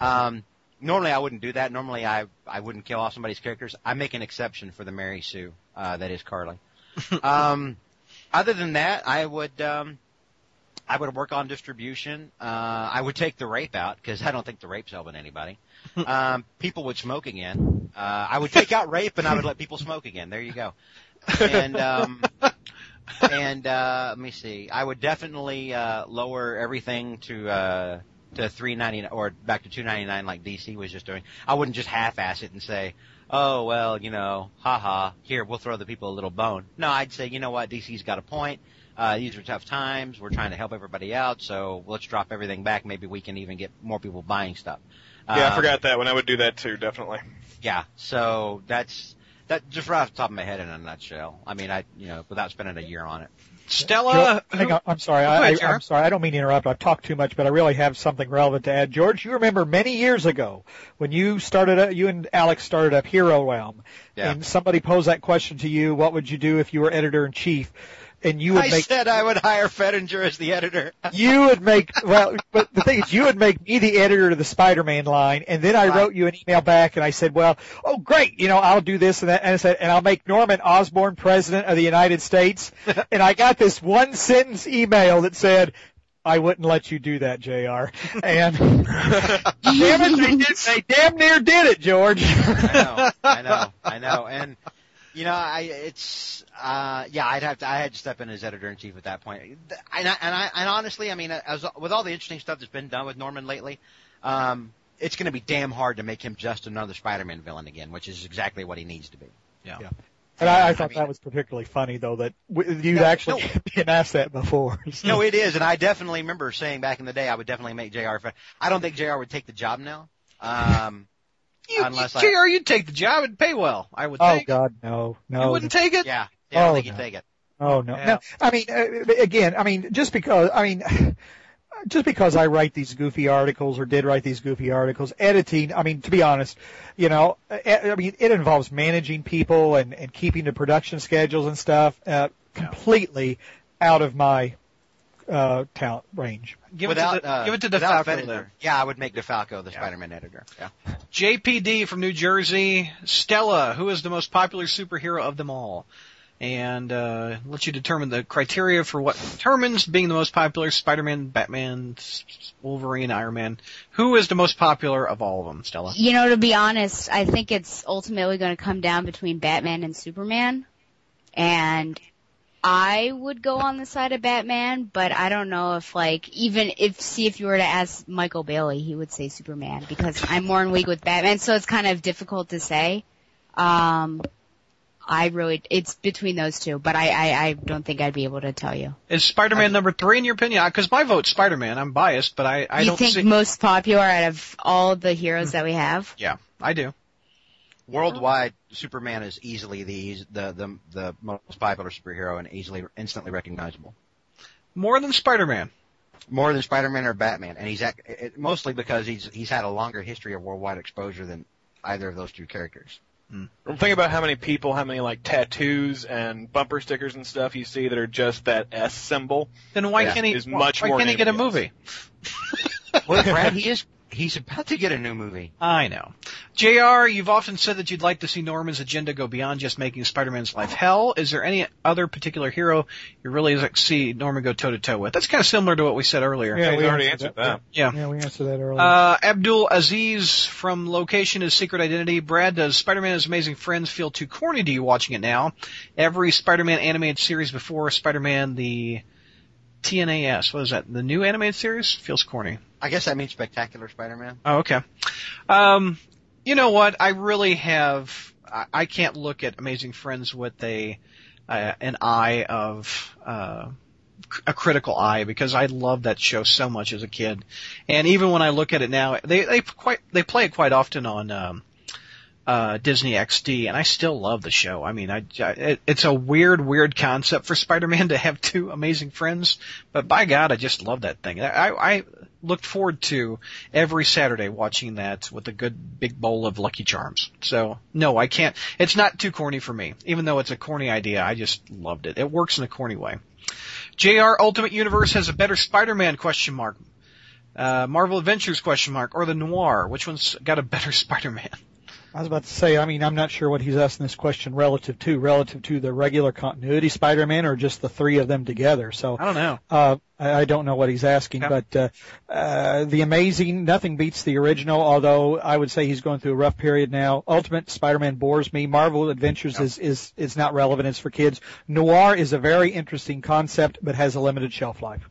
Um, normally I wouldn't do that. Normally I I wouldn't kill off somebody's characters. I make an exception for the Mary Sue uh, that is Carly. um, other than that, I would um, I would work on distribution. Uh, I would take the rape out because I don't think the rape's helping anybody. Um, people would smoke again. Uh, I would take out rape and I would let people smoke again. There you go. And um, and uh, let me see. I would definitely uh, lower everything to uh, to three ninety or back to two ninety nine like DC was just doing. I wouldn't just half ass it and say, oh well, you know, haha, here we'll throw the people a little bone. No, I'd say, you know what, DC's got a point. Uh, these are tough times. We're trying to help everybody out, so let's drop everything back. Maybe we can even get more people buying stuff. Yeah, I Um, forgot that one. I would do that too, definitely. Yeah, so that's that just right off the top of my head in a nutshell. I mean, I you know, without spending a year on it. Stella, Hang on, I'm sorry. Go I, I, I'm sorry. I don't mean to interrupt. I've talked too much, but I really have something relevant to add. George, you remember many years ago when you started, up, you and Alex started up Hero Realm, Yeah. and somebody posed that question to you: What would you do if you were editor in chief? And you would I make said I would hire Fettinger as the editor. you would make well but the thing is you would make me the editor of the Spider-Man line and then I Right. wrote you an email back and I said well oh great you know I'll do this and that and I said and I'll make Norman Osborn president of the United States and I got this one sentence email that said I wouldn't let you do that JR and damn it they did they damn near did it George I know, I know, I know, and you know, I it's uh yeah, I'd have to I had to step in as editor in chief at that point. point, and I, and I and honestly, I mean, as with all the interesting stuff that's been done with Norman lately, um, it's going to be damn hard to make him just another Spider-Man villain again, which is exactly what he needs to be. Yeah. And I, I I thought mean- that was particularly funny though that you'd Yeah, actually been asked that before so. No, it is, and I definitely remember saying back in the day I would definitely make Jr. Fe- I don't think Jr. would take the job now. Um, you, Unless I- JR, you'd take the job and pay well, I would oh think. God no no you wouldn't take it? yeah, yeah, I Oh, think he'd no. take it. Oh no, Yeah. no. I mean, uh, again, I mean, just because, I mean, just because I write these goofy articles or did write these goofy articles, editing. I mean, to be honest, you know, eh, I mean, it involves managing people and and keeping the production schedules and stuff. Uh, completely out of my uh talent range. Give without, it to the, uh, give it to DeFalco Fettinger. Yeah, I would make DeFalco the Yeah. Spider-Man editor. Yeah. JPD from New Jersey, Stella, who is the most popular superhero of them all? And uh, let you determine the criteria for what determines being the most popular: Spider-Man, Batman, Wolverine, Iron Man. Who is the most popular of all of them, Stella? You know, to be honest, I think it's ultimately going to come down between Batman and Superman. And I would go on the side of Batman, but I don't know if like, even if, see if you were to ask Michael Bailey, he would say Superman because I'm more in league with Batman, so it's kind of difficult to say. Um, I really, it's between those two, but I, I, I don't think I'd be able to tell you. Is Spider-Man number three in your opinion? Because my vote's Spider-Man. I'm biased, but I, I you don't think see. most popular out of all the heroes that we have? yeah, I do. Worldwide, Superman is easily the the the, the most popular superhero and easily instantly recognizable. More than Spider-Man. More than Spider-Man or Batman, and he's ac- it, mostly because he's he's had a longer history of worldwide exposure than either of those two characters. Hmm. Think about how many people, how many like tattoos and bumper stickers and stuff you see that are just that S symbol. Then why Yeah, can't he? is much why more can't he get a movie? Well, Brad, he is he's about to get a new movie. I know. JR, you've often said that you'd like to see Norman's agenda go beyond just making Spider-Man's life hell. Is there any other particular hero you really like to see Norman go toe to toe with? That's kind of similar to what we said earlier. Yeah, we we already answered that. Yeah. Yeah, we answered that earlier. Uh, Abdul Aziz from Location is Secret Identity. Brad, does Spider-Man His Amazing Friends feel too corny to you watching it now? Every Spider-Man animated series before Spider-Man the TNAS, what is that? The new animated series? Feels corny. I guess that means Spectacular Spider-Man. Oh, okay. Um, you know what? I really have. I, I can't look at Amazing Friends with a uh, an eye of uh, a critical eye because I loved that show so much as a kid, and even when I look at it now, they they quite they play it quite often on. Um, uh, Disney XD, and I still love the show. I mean, I, I it, it's a weird, weird concept for Spider-Man to have two amazing friends, but by God, I just love that thing. I, I looked forward to every Saturday watching that with a good big bowl of Lucky Charms. So no, I can't. It's not too corny for me, even though it's a corny idea. I just loved it. It works in a corny way. JR Ultimate Universe has a better Spider-Man question mark. Uh, Marvel Adventures question mark or the Noir. Which one's got a better Spider-Man? I was about to say, I mean, I'm not sure what he's asking this question relative to, relative to the regular continuity Spider-Man or just the three of them together. So, I don't know. uh, I I don't know what he's asking, Yeah. but, uh, uh, the amazing, nothing beats the original, although I would say he's going through a rough period now. Ultimate Spider-Man bores me. Marvel Adventures is, is, is not relevant. It's for kids. Noir is a very interesting concept, but has a limited shelf life.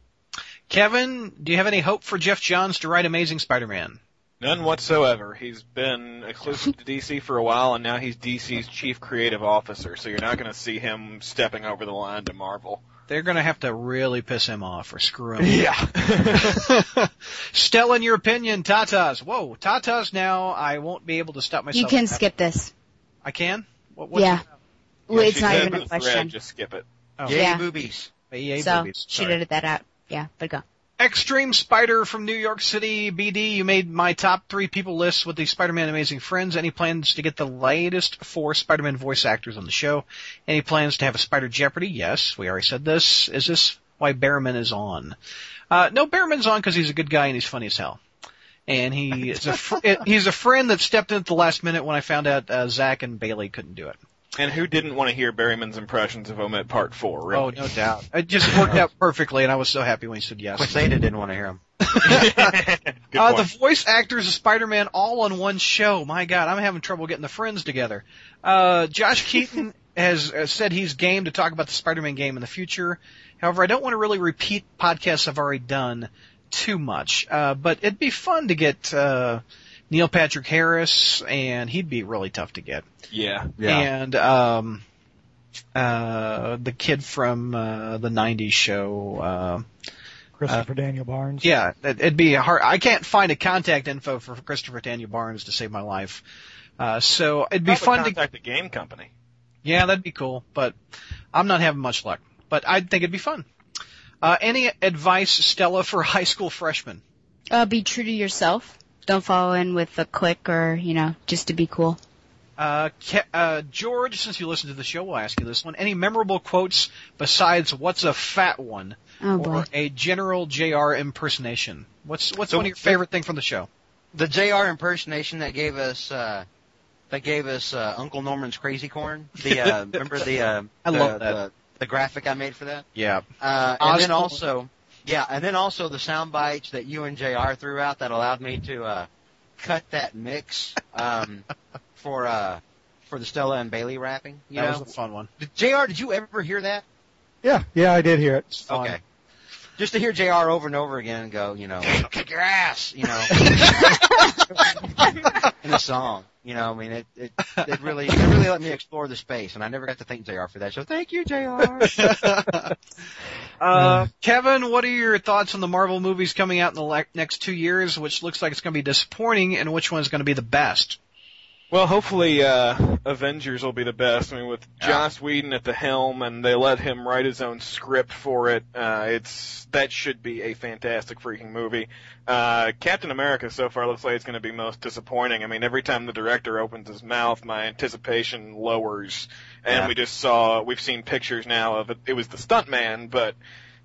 Kevin, do you have any hope for Geoff Johns to write Amazing Spider-Man? None whatsoever. He's been exclusive to DC for a while, and now he's DC's chief creative officer. So you're not going to see him stepping over the line to Marvel. They're going to have to really piss him off or screw him. Yeah. Stella, in your opinion, Tatas. Whoa, Tatas now. I won't be able to stop myself. You can skip this. I can. What, what's Yeah. Well, Yeah, it's she not even a the thread, question. Just skip it. Oh. Yay, Yeah. boobies. EA so movies. should Sorry. edit that out. Yeah, but go. Extreme Spider from New York City, BD. You made my top three people list with the Spider-Man Amazing Friends. Any plans to get the latest four Spider-Man voice actors on the show? Any plans to have a Spider Jeopardy? Yes, we already said this. Is this why Behrman is on? Uh, no, Behrman's on because he's a good guy and he's funny as hell. And he is a fr- he's a friend that stepped in at the last minute when I found out uh, Zach and Bailey couldn't do it. And who didn't want to hear Berryman's impressions of Omit Part 4, really? Oh, no doubt. It just worked out perfectly, and I was so happy when he said yes. Quesada didn't want to hear him. Uh, the voice actors of Spider-Man all on one show. My God, I'm having trouble getting the friends together. Uh, Josh Keaton has uh, said he's game to talk about the Spider-Man game in the future. However, I don't want to really repeat podcasts I've already done too much. Uh, but it'd be fun to get uh, Neil Patrick Harris, and he'd be really tough to get. yeah. yeah. And um, uh, the kid from uh, the '90s show. Uh, Christopher Daniel Barnes. yeah, it- it'd be hard. I can't find a contact info for Christopher Daniel Barnes to save my life. Uh, so it'd be Probably fun to, contact the game company. yeah, that'd be cool, but I'm not having much luck. But I think it'd be fun. Uh, any advice, Stella, for high school freshmen? Uh, be true to yourself. Don't follow in with a clique or, you know, just to be cool. Uh, Ke- uh, George, since you listen to the show, we'll ask you this one. Any memorable quotes besides "What's a fat one" Oh boy. or a General Jr. impersonation? What's what's So- one of your favorite thing from the show? The JR impersonation that gave us, uh, that gave us, uh, Uncle Norman's Crazy Corn. The, uh, remember the, uh, I the, love that. The, the graphic I made for that? Yeah, Uh, and then also, yeah, and then also the sound bites that you and JR threw out that allowed me to, uh, cut that mix, um, for, uh, for the Stella and Bailey rapping. You that know? was a fun one. Did- JR, did you ever hear that? Yeah, yeah, I did hear it. It's fun. Okay. Just to hear JR over and over again go, you know, kick your ass, you know, in a song. You know, I mean, it, it, it really, it really let me explore the space, and I never got to thank JR for that. So thank you, JR. Uh, Kevin, what are your thoughts on the Marvel movies coming out in the le- next two years, which looks like it's going to be disappointing, and which one's going to be the best? Well, hopefully, uh, Avengers will be the best. I mean, with Joss Whedon at the helm and they let him write his own script for it, uh, it's, that should be a fantastic freaking movie. Uh, Captain America so far looks like it's going to be most disappointing. I mean, every time the director opens his mouth, my anticipation lowers. And Yeah. we just saw, we've seen pictures now of it, it was the stuntman, but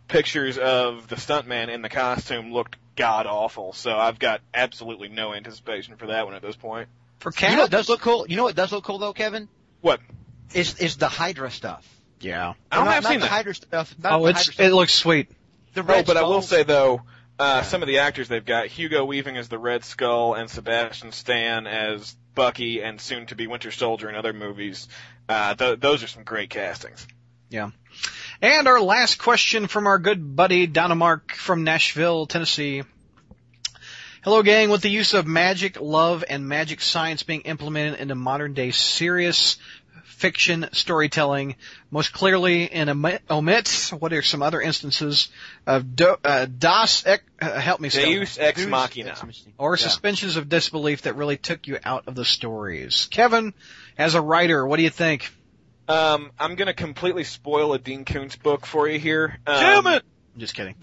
pictures of the stuntman in the costume looked god awful. So I've got absolutely no anticipation for that one at this point. For you know Cap? what does look cool? You know what does look cool though, Kevin? What? Is is the Hydra stuff? yeah. I don't not, have not seen the that. Hydra stuff. Not Oh, the it's Hydra stuff. it looks sweet. the Oh, Red but I will say though, uh, Yeah. some of the actors they've got Hugo Weaving as the Red Skull and Sebastian Stan as Bucky and soon to be Winter Soldier in other movies. Uh, th- those are some great castings. Yeah. And our last question from our good buddy Donamark from Nashville, Tennessee. Hello gang, with the use of magic, love, and magic science being implemented into modern day serious fiction storytelling, most clearly in Omit, omit what are some other instances of do, uh, Das, Ec- uh, help me spell. Deus Ex Who's- Machina. or Yeah. suspensions of disbelief that really took you out of the stories. Kevin, as a writer, what do you think? Um, I'm gonna completely spoil a Dean Koontz book for you here. Um, I'm just kidding.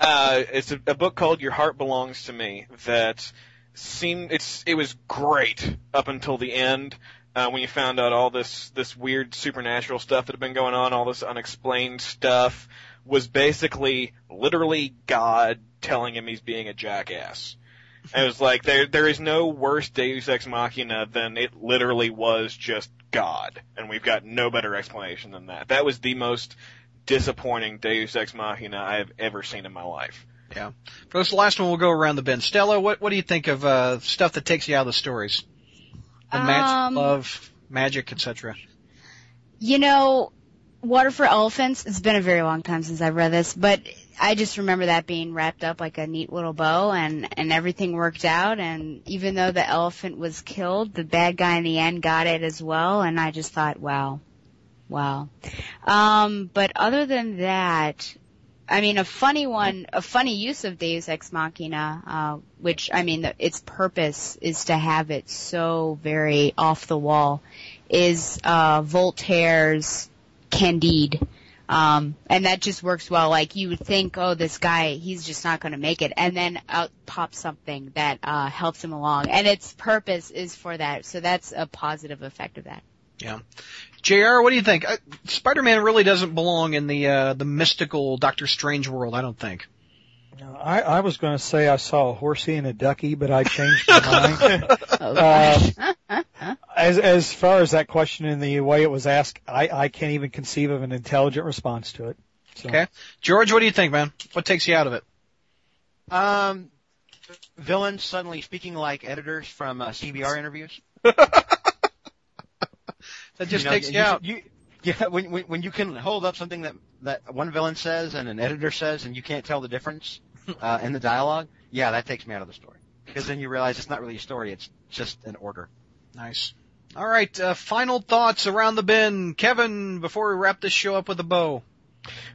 uh, it's a, a book called Your Heart Belongs to Me that seemed it's it was great up until the end uh, when you found out all this this weird supernatural stuff that had been going on, all this unexplained stuff was basically literally God telling him he's being a jackass. it was like there there is no worse Deus Ex Machina than it literally was just God, and we've got no better explanation than that. That was the most disappointing Deus Ex Machina I have ever seen in my life. Yeah. For this last one, we'll go around the bend. Stella, what what do you think of uh, stuff that takes you out of the stories? The magic, Um, love, magic, etc. You know, Water for Elephants, it's been a very long time since I've read this, but I just remember that being wrapped up like a neat little bow and, and everything worked out and even though the elephant was killed, the bad guy in the end got it as well and I just thought, wow. Wow. Um, but other than that, I mean, a funny one, a funny use of Deus Ex Machina, uh, which, I mean, the, its purpose is to have it so very off the wall, is, uh, Voltaire's Candide. Um, and that just works well. Like you would think, oh, this guy, he's just not going to make it, and then out pops something that uh, helps him along, and its purpose is for that. So that's a positive effect of that. Yeah. Jr. What do you think? Uh, Spider-Man really doesn't belong in the uh, the mystical Doctor Strange world. I don't think. I, I was going to say I saw a horsey and a ducky, but I changed my mind. Uh, as as far as that question and the way it was asked, I, I can't even conceive of an intelligent response to it. So. Okay. George, what do you think, man? What takes you out of it? Um, villains suddenly speaking like editors from uh, CBR interviews. That just you know, takes you, out. You, yeah, when, when when you can hold up something that that one villain says and an editor says, and you can't tell the difference uh, in the dialogue, yeah, that takes me out of the story. Because then you realize it's not really a story; it's just an order. Nice. All right. Uh, final thoughts around the bin, Kevin. Before we wrap this show up with a bow.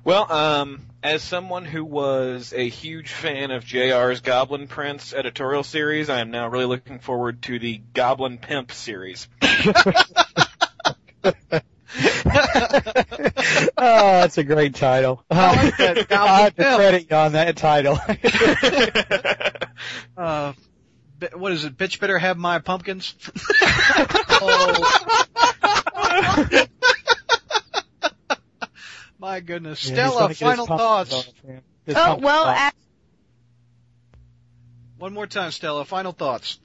Well, um, as someone who was a huge fan of JR's Goblin Prince editorial series, I am now really looking forward to the Goblin Pimp series. oh, that's a great title. I like that. Goblin I have to credit you on that title. Uh, what is it? Bitch better have my pumpkins. my goodness. Yeah, Stella, gonna get his final thoughts. off, Oh well, off. One more time, Stella. Final thoughts.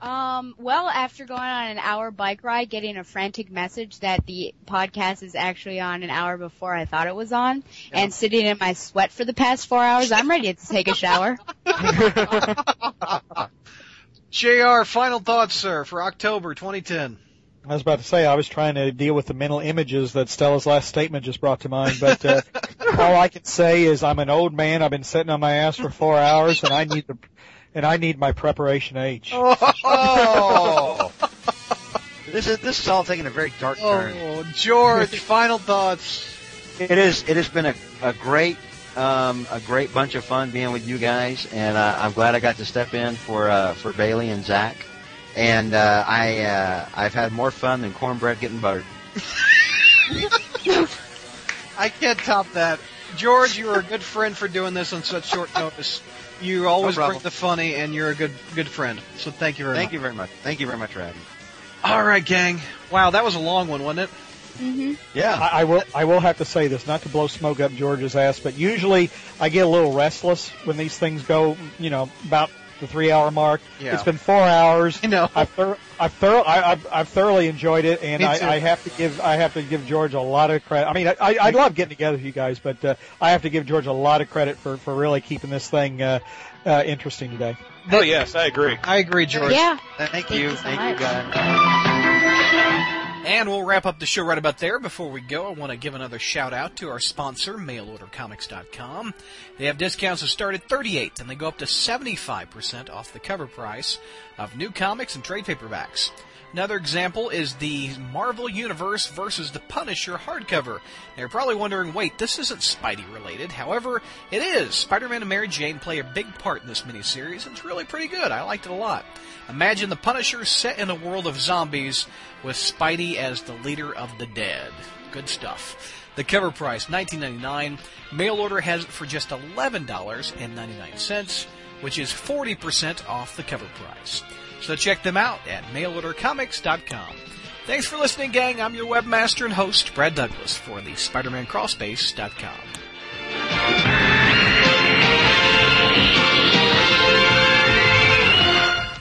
Um, well, after going on an hour bike ride, getting a frantic message that the podcast is actually on an hour before I thought it was on, and sitting in my sweat for the past four hours, I'm ready to take a shower. JR, final thoughts, sir, for October 2010. I was about to say I was trying to deal with the mental images that Stella's last statement just brought to mind, but uh, all I can say is I'm an old man. I've been sitting on my ass for four hours, and I need the and I need my preparation H. Oh, This is this is all taking a very dark turn. oh George, final thoughts. It is. It has been a, a great, um, a great bunch of fun being with you guys, and uh, I'm glad I got to step in for uh, for Bailey and Zach. And uh, I uh, I've had more fun than cornbread getting buttered. I can't top that. George, you are a good friend for doing this on such short notice. You always No bring the funny, and you're a good good friend. So thank you very Thank much. Thank you very much. Thank you very much for having me. All right, gang. Wow, that was a long one, wasn't it? hmm Yeah. I, I will I will have to say this, not to blow smoke up George's ass, but usually I get a little restless when these things go, you know, about the three hour mark. Yeah. It's been four hours. I know. I've thor- I've, thorough- I, I've, I've thoroughly enjoyed it, and I. I have to give I have to give George a lot of credit. I mean, I, I, I love getting together with you guys, but uh, I have to give George a lot of credit for, for really keeping this thing uh, uh, interesting today. Oh yes, I agree. I agree, George. Yeah. Thank, Thank you. you so Thank much. you, guys. And we'll wrap up the show right about there. Before we go, I want to give another shout out to our sponsor, mailordercomics.com. They have discounts that start at 38 and they go up to 75% off the cover price of new comics and trade paperbacks. Another example is the Marvel Universe versus the Punisher hardcover. Now you're probably wondering, wait, this isn't Spidey related. However, it is. Spider-Man and Mary Jane play a big part in this miniseries, and it's really pretty good. I liked it a lot. Imagine the Punisher set in a world of zombies with Spidey as the leader of the dead. Good stuff. The cover price, $19.99. Mail order has it for just $11.99, which is 40% off the cover price. So check them out at mailordercomics.com. Thanks for listening, gang. I'm your webmaster and host, Brad Douglas, for the SpiderManCrawlspace.com.